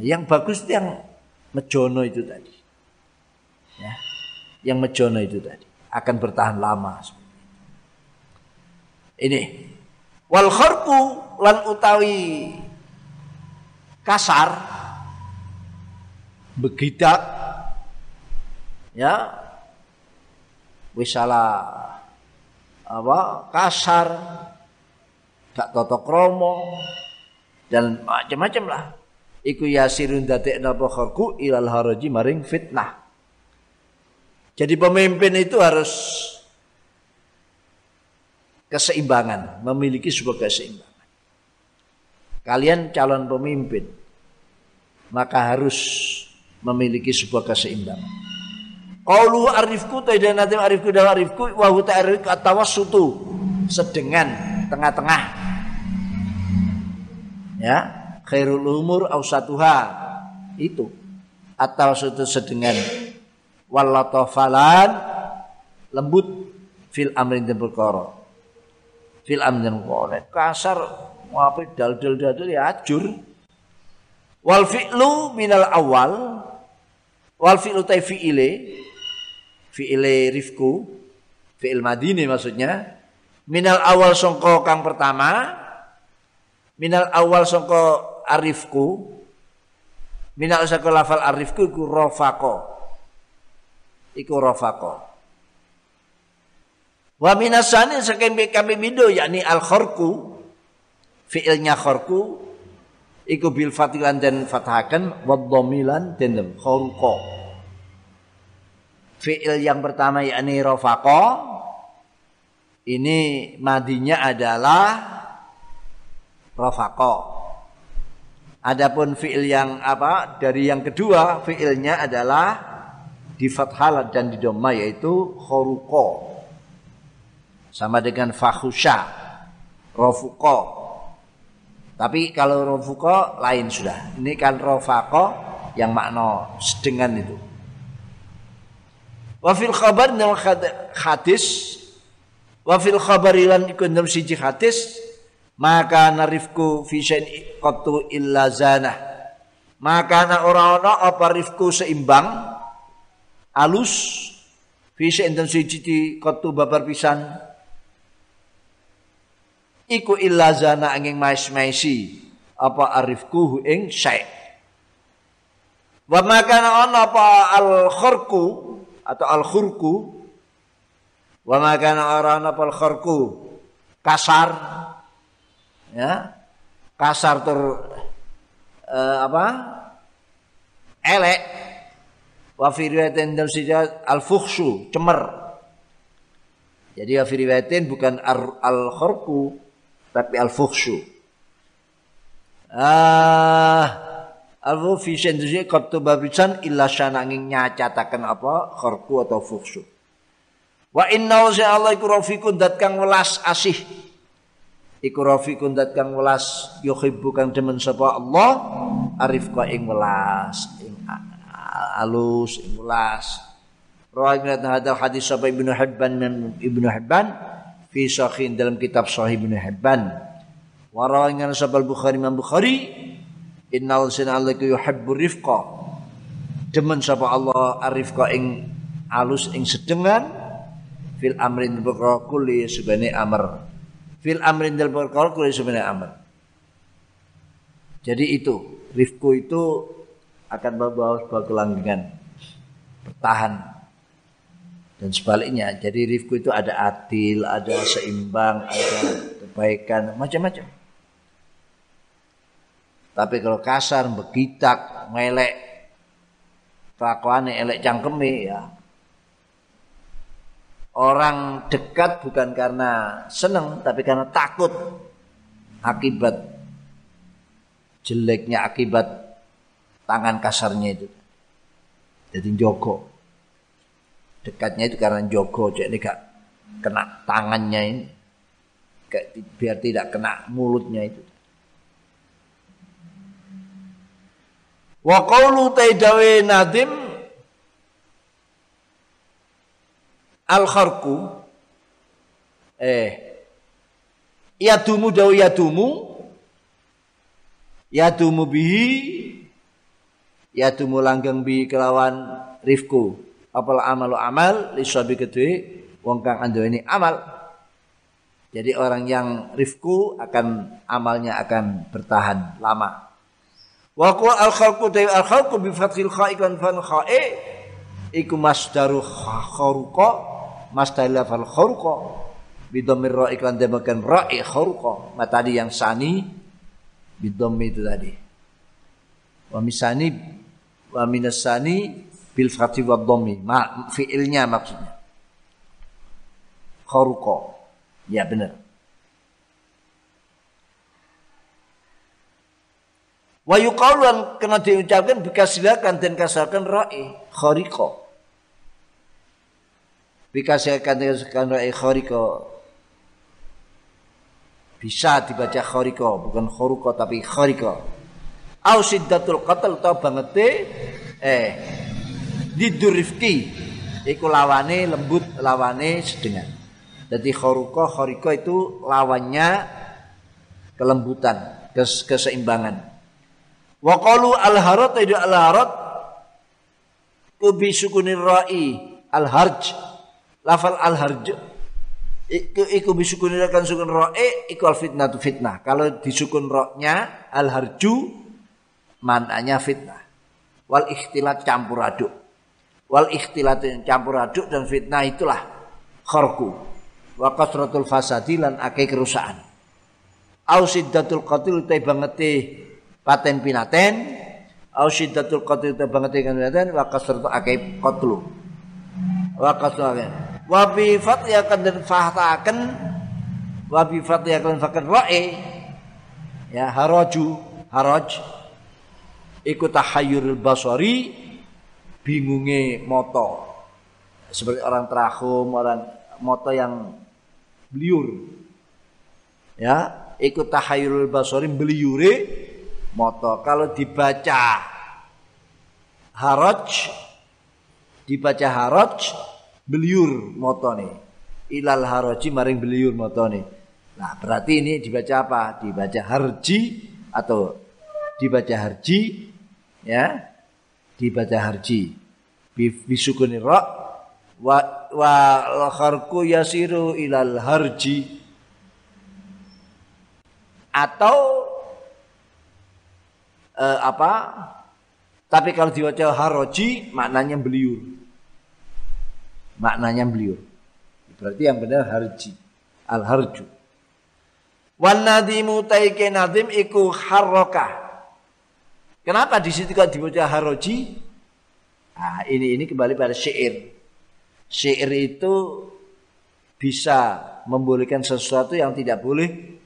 yang bagus itu yang mejono itu tadi. Ya, yang mejono itu tadi akan bertahan lama. Ini wal kharqu lan utawi kasar begidak ya wisala apa kasar, gak toto kromo dan macam-macam lah. Iku yasirun dadekna bakharku ilal haraji maring fitnah. Jadi pemimpin itu harus keseimbangan, memiliki sebuah keseimbangan. Kalian calon pemimpin, maka harus memiliki sebuah keseimbangan. Qaulu arifku tidak nanti arifku dalam arifku wa huwa ta'rif atawassutu sedengan tengah-tengah. Ya, khairul umur ausatuha itu. Atau suatu sedengan walatofalan lembut. Fil amrin dan perkara. Fil amrin dan perkara. Kasar apa dal dal dal ya ajur. Wal fi'lu minal awal. Wal fi'lu tai fi'ile rifku fi'il madini maksudnya minal awal songko kang pertama minal awal songko arifku minal songko lafal arifku iku rofako iku rofako wa minasani sakembe kami bido yakni al khorku fi'ilnya khorku iku bil fatilan dan fathakan wa dhamilan dan khorko fi'il yang pertama yakni rofako ini madinya adalah rofako adapun fi'il yang apa dari yang kedua fi'ilnya adalah di fathah dan di doma yaitu khoruko sama dengan fakhusha rofuko tapi kalau rofuko lain sudah. Ini kan rofako yang makna sedengan itu Wa fil khabar dalam hadis wa fil khabar lan iku dalam siji hadis maka narifku fi syai'in qattu illa zanah. Maka na ora ana apa rifku seimbang alus. Fisi enten suci di kotu babar pisan. Iku illa zana angin mais-maisi. Apa arifku ing syai. Wa maka ana apa al khurku atau al khurku wa maka ana apa al khurku kasar. Ya. Kasar ter uh, apa? Elek. Wa fi riwayatin dalam al fuhsyu cemer. Jadi wa fi bukan al khurku tapi al fuhsyu ah al fuhsyu itu qattu babisan illa syananging nyacataken apa? Khurku atau fuhsyu. Wa inna Allah iku rafiqun dat kang welas asih. Iku rafiqun dat kang welas yuhibbu kang demen sapa Allah arif ka ing welas ing alus ing welas. Rawat hadal hadis sapa Ibnu Hibban dan Ibnu Hibban fi sahih dalam kitab Sahih Ibnu Hibban. Wa sapa Bukhari Imam Bukhari innal sina Allah yuhibbu rifqa. Demen sapa Allah arifqa ing alus ing sedengan fil amrin perkara kulli subhane amr fil amrin dal perkara sebenarnya amr. Jadi itu rifku itu akan membawa sebuah kelanggengan bertahan dan sebaliknya jadi rifku itu ada adil ada seimbang ada kebaikan macam-macam tapi kalau kasar begitak melek kelakuannya elek cangkeme ya Orang dekat bukan karena senang tapi karena takut akibat jeleknya akibat tangan kasarnya itu. Jadi jogo. Dekatnya itu karena jogo, jadi gak kena tangannya ini. Biar tidak kena mulutnya itu. Wa qawlu taidawe nadim al kharku eh yadumu dawu yadumu yadumu bihi yadumu langgeng bi kelawan rifku apal amalu amal lisabi kedue wong kang ini amal. Jadi orang yang rifku akan amalnya akan bertahan lama wa al khalqu al khalqu bi fathil kha'i kan fan kha'i. Iku masdaru kharuqa mastahila fal khurqa bidomir ra iklan demakan ra'i khurqa ma tadi yang sani bidom itu tadi. Wa misani wa minasani bil fathi wa dhammi ma fiilnya maksudnya. Khurqa ya benar wa yuqalu kena diucapkan bikasilakan dan kasarkan ra'i khariqa. Bikasihkan dengan ra'i khariko bisa dibaca khariko bukan kharuko tapi khariko au siddatul qatl ta bangete eh didurifki iku lawane lembut lawane sedengan. Jadi kharuko khariko itu lawannya kelembutan kes keseimbangan wa qalu al harat itu al harat kubi sukunir ra'i al harj lafal al harj iku iku bisukun kan sukun roe iku al fitnah tu fitnah. Kalau disukun roknya al harju mananya fitnah. Wal ikhtilat campur aduk. Wal ikhtilat campur aduk dan fitnah itulah kharku. Wa kasratul fasadi lan akeh kerusakan. Au siddatul qatil te bangete paten pinaten. Au siddatul qatil te bangete kan pinaten wa kasratul akeh qatlu. Wa kasratul wa bi fatyakan dan fahtakan wa bi fatyakan fakan ra'i. Ya haraju haraj. Ikut tahayyurul basari bingunge moto. Seperti orang terahum orang moto yang beliur. Ya ikut tahayyurul basari beliure moto. Kalau dibaca haraj dibaca haraj beliur motone ilal haraji maring beliur motone nah berarti ini dibaca apa? Dibaca harji atau dibaca harji ya? Dibaca harji. Bisukuni ra wa wa kharku yasiru ilal harji. Atau eh, apa? Tapi kalau diwaca haroji maknanya beliur maknanya beliur berarti yang benar harji. Al harju wan nadimu taike nadim iku harokah kenapa di situ kalau dibaca haroji? Nah, ini ini kembali pada syair. Syair itu bisa membolehkan sesuatu yang tidak boleh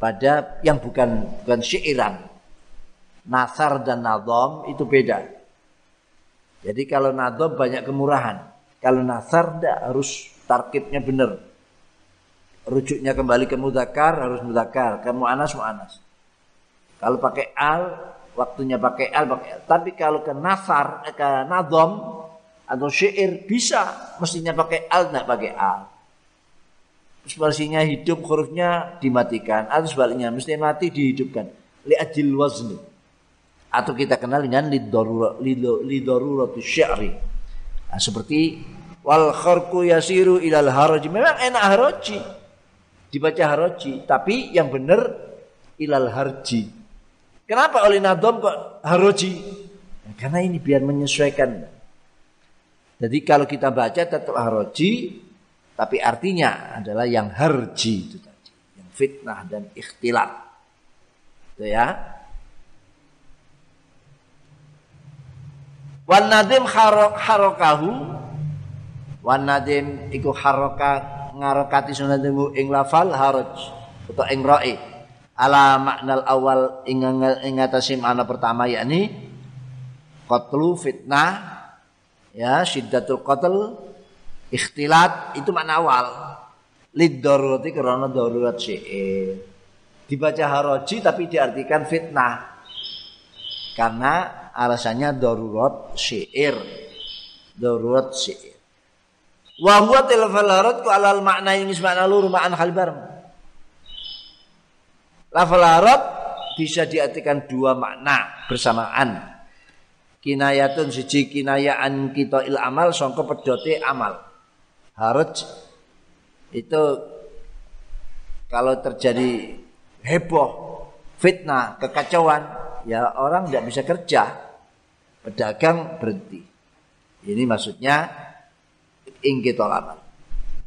pada yang bukan bukan syairan. Nasar dan nadom itu beda. Jadi kalau nadom banyak kemurahan. Kalau nasar tidak harus tarkibnya benar. Rujuknya kembali ke mudakar harus mudakar. Ke mu'anas mu'anas. Kalau pakai al, waktunya pakai al, pakai al. Tapi kalau ke nasar, eh, ke nadom atau syair bisa mestinya pakai al, tidak pakai al spasinya hidup hurufnya dimatikan atau sebaliknya mesti mati dihidupkan li ajil wazni atau kita kenal dengan lidarurat syari nah, seperti wal kharqu yasiru ilal haraji memang enak haraji dibaca haraji tapi yang benar ilal harji. Kenapa oleh nadom kok haraji nah, karena ini biar menyesuaikan. Jadi kalau kita baca tetap haraji tapi artinya adalah yang harji itu tadi, yang fitnah dan ikhtilat. Itu ya. Wan nadim harokahu Wan nadim iku haroka ngarokati sunatimu ing lafal haraj atau ing ra'i ala maknal awal ing ing makna pertama yakni qatlu fitnah ya syiddatul qatl Ikhtilat itu makna awal. Lid darurati karena darurat syair. Dibaca haroji tapi diartikan fitnah. Karena alasannya darurat syair. Darurat syair. Wa huwa tilfal harad ku alal makna yang makna luru ma'an hal bareng. Lafal harad bisa diartikan dua makna bersamaan. Kinayatun siji kinayaan kita il amal sangka pedote amal haraj itu kalau terjadi heboh, fitnah, kekacauan, ya orang tidak bisa kerja, pedagang berhenti. Ini maksudnya ingkitol amal.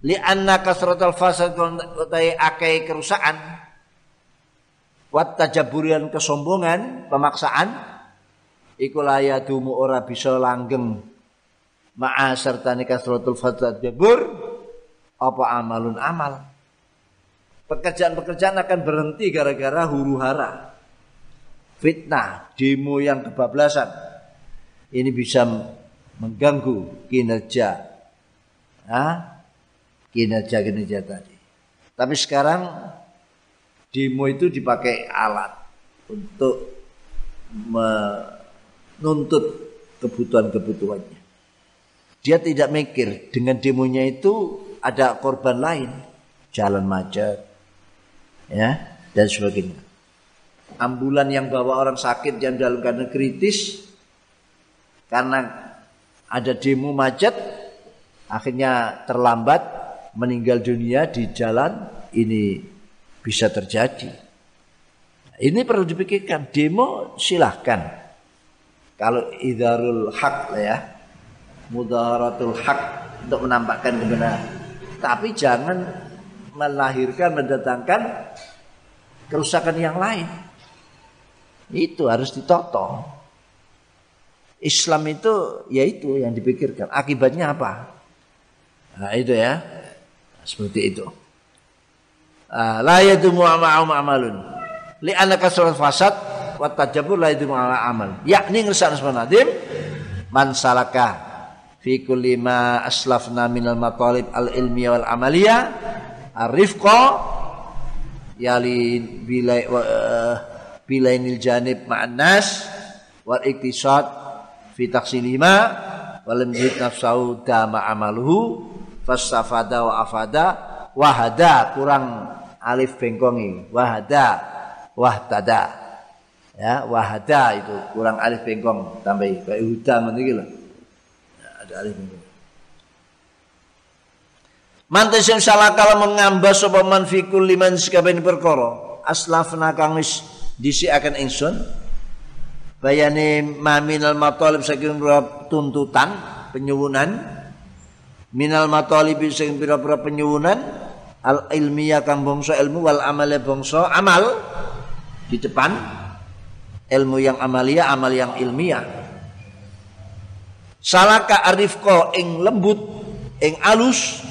Lianna kasratul fasad utai akai kerusakan, wat tajaburian kesombongan, pemaksaan, ikulaya dumu ora bisa langgeng ma'a serta kasratul fasad jabur apa amalun amal pekerjaan-pekerjaan akan berhenti gara-gara huru hara fitnah demo yang kebablasan ini bisa mengganggu kinerja ah kinerja kinerja tadi. Tapi sekarang demo itu dipakai alat untuk menuntut kebutuhan-kebutuhannya. Dia tidak mikir dengan demonya itu ada korban lain, jalan macet, ya dan sebagainya. Ambulan yang bawa orang sakit yang dalam keadaan kritis karena ada demo macet, akhirnya terlambat meninggal dunia di jalan ini bisa terjadi. Ini perlu dipikirkan. Demo silahkan. Kalau idarul hak lah ya, mudaharatul hak untuk menampakkan kebenaran. Tapi jangan melahirkan mendatangkan kerusakan yang lain. Itu harus ditoto. Islam itu yaitu yang dipikirkan. Akibatnya apa? Nah, itu ya. Seperti itu. Ah, la yadumu ma'um amalun. Li anaka surat fasad wa tajabur la yadumu amal. Yakni ngersan nadim man salaka fi kulli ma aslafna minal matalib al ilmiya wal amaliya arifqa yali bilai uh, bilainil janib ma'an nas wal iktisad fi taksilima walam yid nafsahu dama amaluhu fasafada wa afada wahada kurang alif bengkongi wahada wahtada Ya, wahada itu kurang alif bengkong tambahi kayak huda ngono iki lho. Ya, ada alif bengkong. Mantes yang salah kalau mengambah sapa man fi kulli aslafna kang wis disi akan ingsun bayane maminal matalib saking tuntutan penyuwunan. Minal matalib sing pira-pira penyuwunan al ilmiyah kang bangsa ilmu wal amal bangsa amal. Di depan ilmu yang amalia amal yang ilmiah. Salaka arifko ing lembut ing alus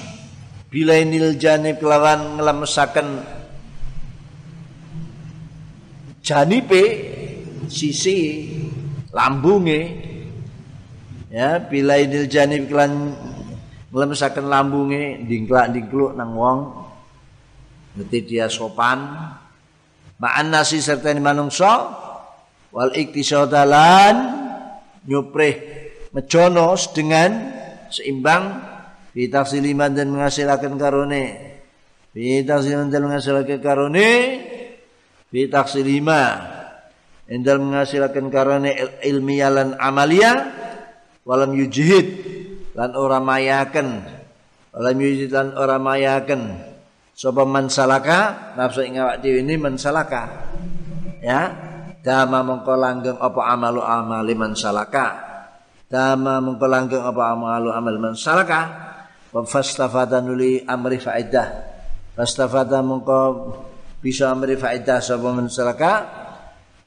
bilainil janib kelawan ngelemesaken janipe sisi lambunge. Ya bilainil janib kelan ngelemesaken lambunge dingklak dingkluk nang wong ngerti dia sopan. Ma'an nasi serta ini manungsa wal iktisadalan nyuprih mejonos dengan seimbang. Fi tafsiliman dan menghasilkan karone fi tafsiliman dan menghasilkan karone fi taksilima endal menghasilkan karone ilmiah lan amalia walam yujhid lan ora mayaken walam yujhid lan ora mayaken sapa man salaka nafsu ing awak ini man salaka. Ya dama mongko langgeng apa amalu amali man salaka. Dama mongko langgeng apa amalu amal man salaka. Fastafada nuli amri faidah mongko bisa amri faidah sapa men salaka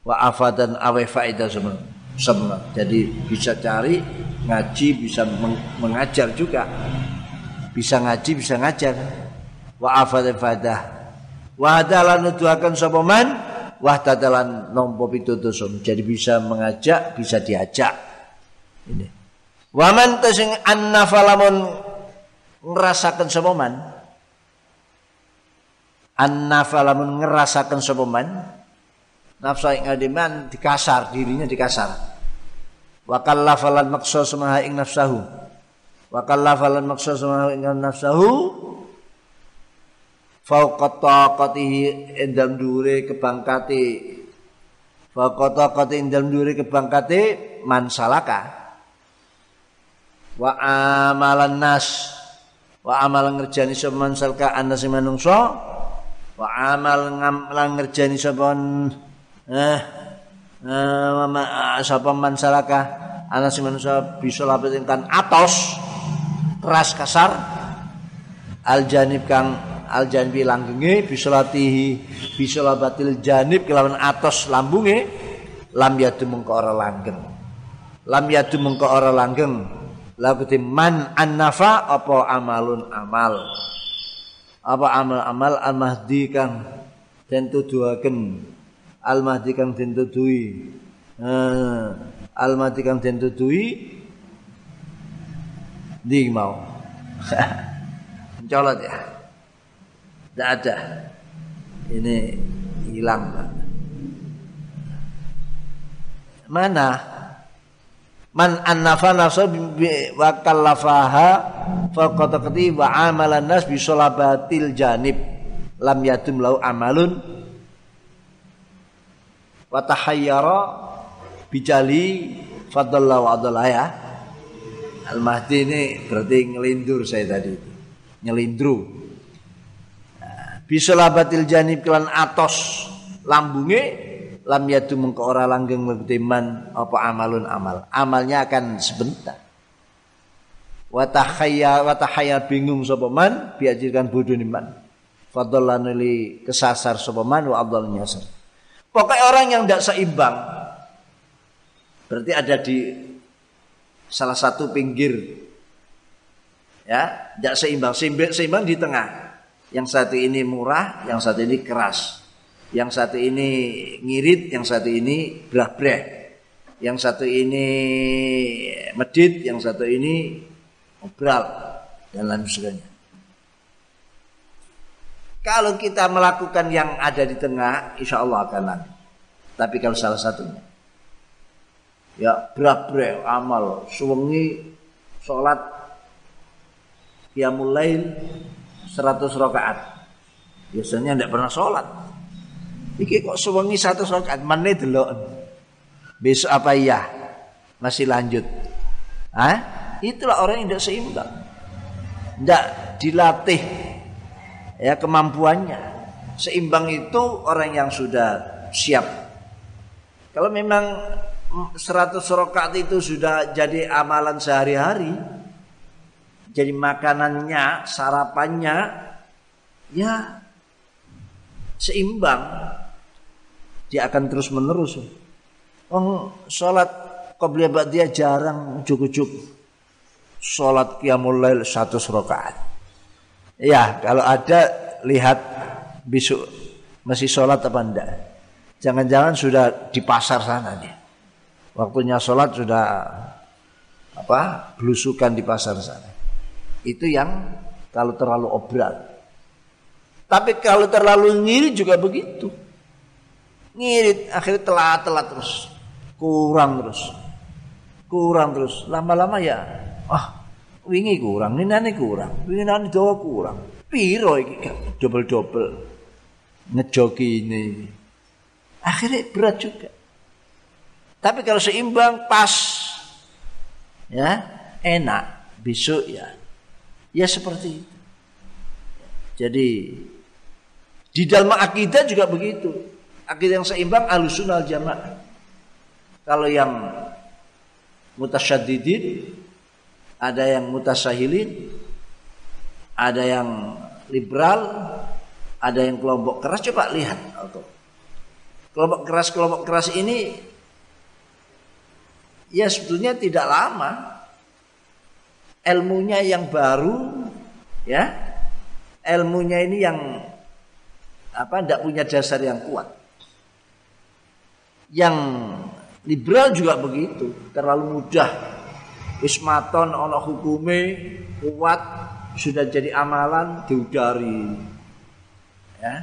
wa afadan awe faidah sama sama jadi bisa cari ngaji bisa mengajar juga. Bisa ngaji bisa ngajar. Wa afadan faidah wa hadalan nuduhaken sapa man? Wa tadalan nompo pitutus. Jadi bisa mengajak bisa diajak. Ini. Waman tasing annafalamun ngerasakan sapa man annafa lamun ngerasakan sapa man? Nafsu ing adiman dikasar dirinya dikasar. Wa kallafalan maksa samaha ing nafsahu. Wa kallafalan maksa samaha ing nafsahu. Fauqa taqatihi endam dure kebangkate. Fauqa taqati endam dure kebangkate man salaka. Wa amalan nas. Wa amal ngerjani sapa salka ana sing manungsa wa amal lan ngerjani sapa eh, eh sapa man salaka ana sing manungsa bisa lapet kan atos keras kasar al janib kang al janbi langgenge bisa latihi bisa labatil janib kelawan atos lambunge lam yadu mengko ora langgeng. Lam yadu mengko ora langgeng. Lakuti man annafa apa amalun amal apa amal amal al mahdi kang den tuduhaken? Al mahdi kang den tuduhi eh, al mahdi kang den tuduhi di mau? Mencolot ya tidak ada. Ini hilang mana man annafa nafsa wa kallafaha faqad wa amalan nas bi salabatil janib. Lam yatum lau amalun. Wa tahayyara bijali fadalla wa adalla ya. Al mahdi ini berarti ngelindur saya tadi itu. Nyelindru bisolabatil janib kelan atos lambunge lam yadu mengko ora langgeng man apa amalun amal. Amalnya akan sebentar. Wa tahayya wa tahayya bingung sapa man biajirkan bodoh man. Fadallan kesasar sapa man wa abdal nyasar pokoknya orang yang tidak seimbang berarti ada di salah satu pinggir. Ya tidak seimbang. Seimbang, seimbang di tengah. Yang satu ini murah yang satu ini keras yang satu ini ngirit, yang satu ini belah-belah. Yang satu ini medit, yang satu ini obral dan lain sebagainya. Kalau kita melakukan yang ada di tengah, insya Allah akan lancar. Tapi kalau salah satunya, ya berat-berat amal, suwengi, sholat, ya mulai 100 rakaat. Biasanya tidak pernah sholat Iki kok sewengi satu rakaat menit delok. Besok apa iya? Masih lanjut. Hah? Itulah orang yang tidak seimbang. Tidak dilatih ya kemampuannya. Seimbang itu orang yang sudah siap. Kalau memang 100 rakaat itu sudah jadi amalan sehari-hari, jadi makanannya, sarapannya, ya seimbang. Dia akan terus menerus. Oh, sholat qobliyah dia jarang ujuk-ujuk. Sholat qiyamul lail satu rakaat. Ya, kalau ada lihat besok masih sholat apa enggak. Jangan-jangan sudah di pasar sana dia. Waktunya sholat sudah apa belusukan di pasar sana. Itu yang kalau terlalu obral. Tapi kalau terlalu ngirit juga begitu. Ngirit akhirnya telat-telat terus. Kurang terus. Kurang terus. Lama-lama ya ah wingi kurang, nani kurang, wingi nani dawa kurang. Piro iki double-double ngejoki ini. Akhirnya berat juga. Tapi kalau seimbang pas ya enak besok ya ya seperti itu. Jadi di dalam akidah juga begitu. Akidah yang seimbang alusunal jamaah. Kalau yang mutasyadidin ada yang mutasahilin ada yang liberal ada yang kelompok keras coba lihat kelompok keras kelompok keras ini ya sebetulnya tidak lama ilmunya yang baru ya ilmunya ini yang apa tidak punya dasar yang kuat yang liberal juga begitu terlalu mudah ismaton ono hukume kuat sudah jadi amalan diudari ya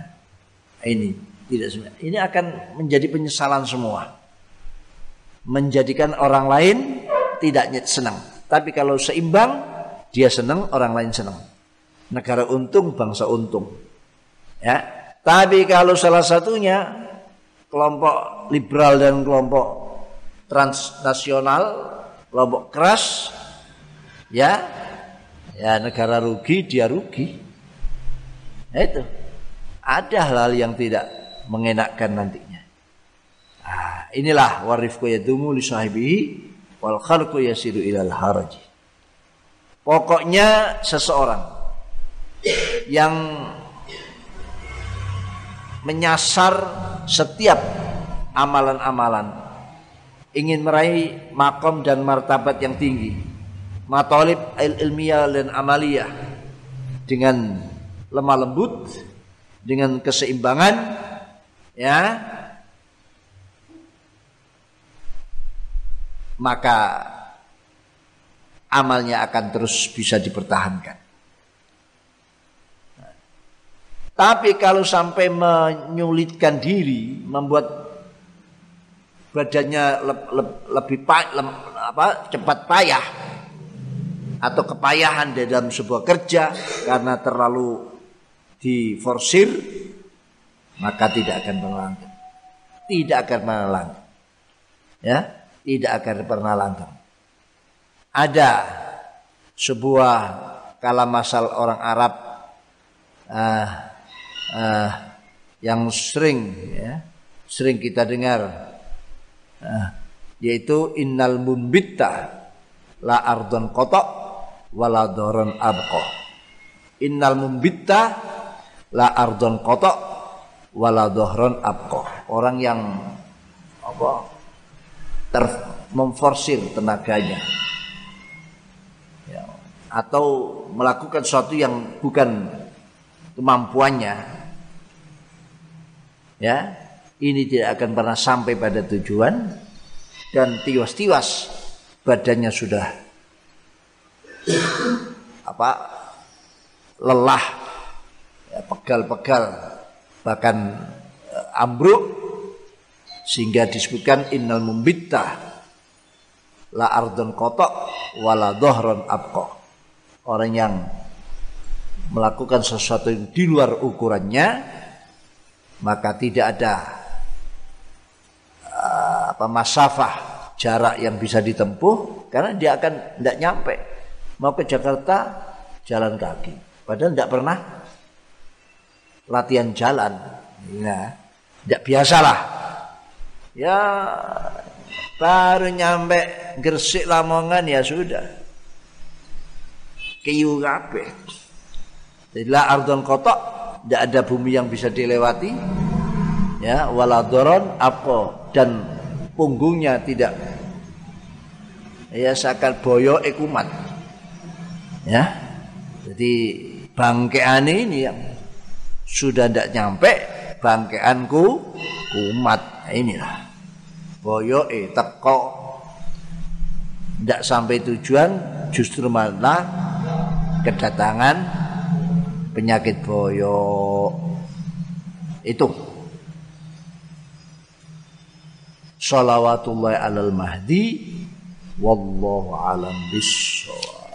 ini tidak sebenarnya ini akan menjadi penyesalan semua menjadikan orang lain tidak senang. Tapi kalau seimbang, dia senang, orang lain senang. Negara untung, bangsa untung. Ya. Tapi kalau salah satunya kelompok liberal dan kelompok transnasional, kelompok keras, ya, ya negara rugi, dia rugi. Nah, itu ada hal-hal yang tidak mengenakkan nanti inilah warifku yadumu li sahibihi wal khalqu yasiru ilal haraj. Pokoknya seseorang yang menyasar setiap amalan-amalan. Ingin meraih makom dan martabat yang tinggi. Matolib il ilmiah dan amaliyah. Dengan lemah lembut dengan keseimbangan ya. Maka amalnya akan terus bisa dipertahankan. Tapi kalau sampai menyulitkan diri, membuat badannya le, le, lebih pa, le, apa, cepat payah atau kepayahan di dalam sebuah kerja karena terlalu diforsir, maka tidak akan melangkah. Tidak akan melangkah. Ya, tidak akan pernah langgeng. Ada sebuah kalam masal orang Arab uh, uh, yang sering ya, sering kita dengar uh, yaitu innal mumbitta la ardon kotok wala doron abko. Innal mumbitta la ardon kotok wala dohron abko. Orang yang apa ter memforsir tenaganya ya, atau melakukan sesuatu yang bukan kemampuannya ya ini tidak akan pernah sampai pada tujuan dan tiwas-tiwas badannya sudah apa lelah ya, pegal-pegal bahkan eh, ambruk sehingga disebutkan innal mumbitta la ardon kotok wala dohron abko orang yang melakukan sesuatu yang di luar ukurannya maka tidak ada uh, apa masafah jarak yang bisa ditempuh karena dia akan tidak nyampe. Mau ke Jakarta jalan kaki. Padahal tidak pernah latihan jalan. Ya tidak biasalah. Ya baru nyampe Gresik Lamongan ya sudah. Kiyu kabeh. Ila ardon kotok tidak ada bumi yang bisa dilewati. Ya waladoron apa dan punggungnya tidak. Ya sakal boyo ekumat ya. Jadi bangkean ini yang sudah tidak nyampe bangkeanku kumat. Nah, inilah. Boyo e teko. Tidak sampai tujuan justru malah kedatangan penyakit boyo. Itu. Salawatullah alal mahdi wallahu alam bisawab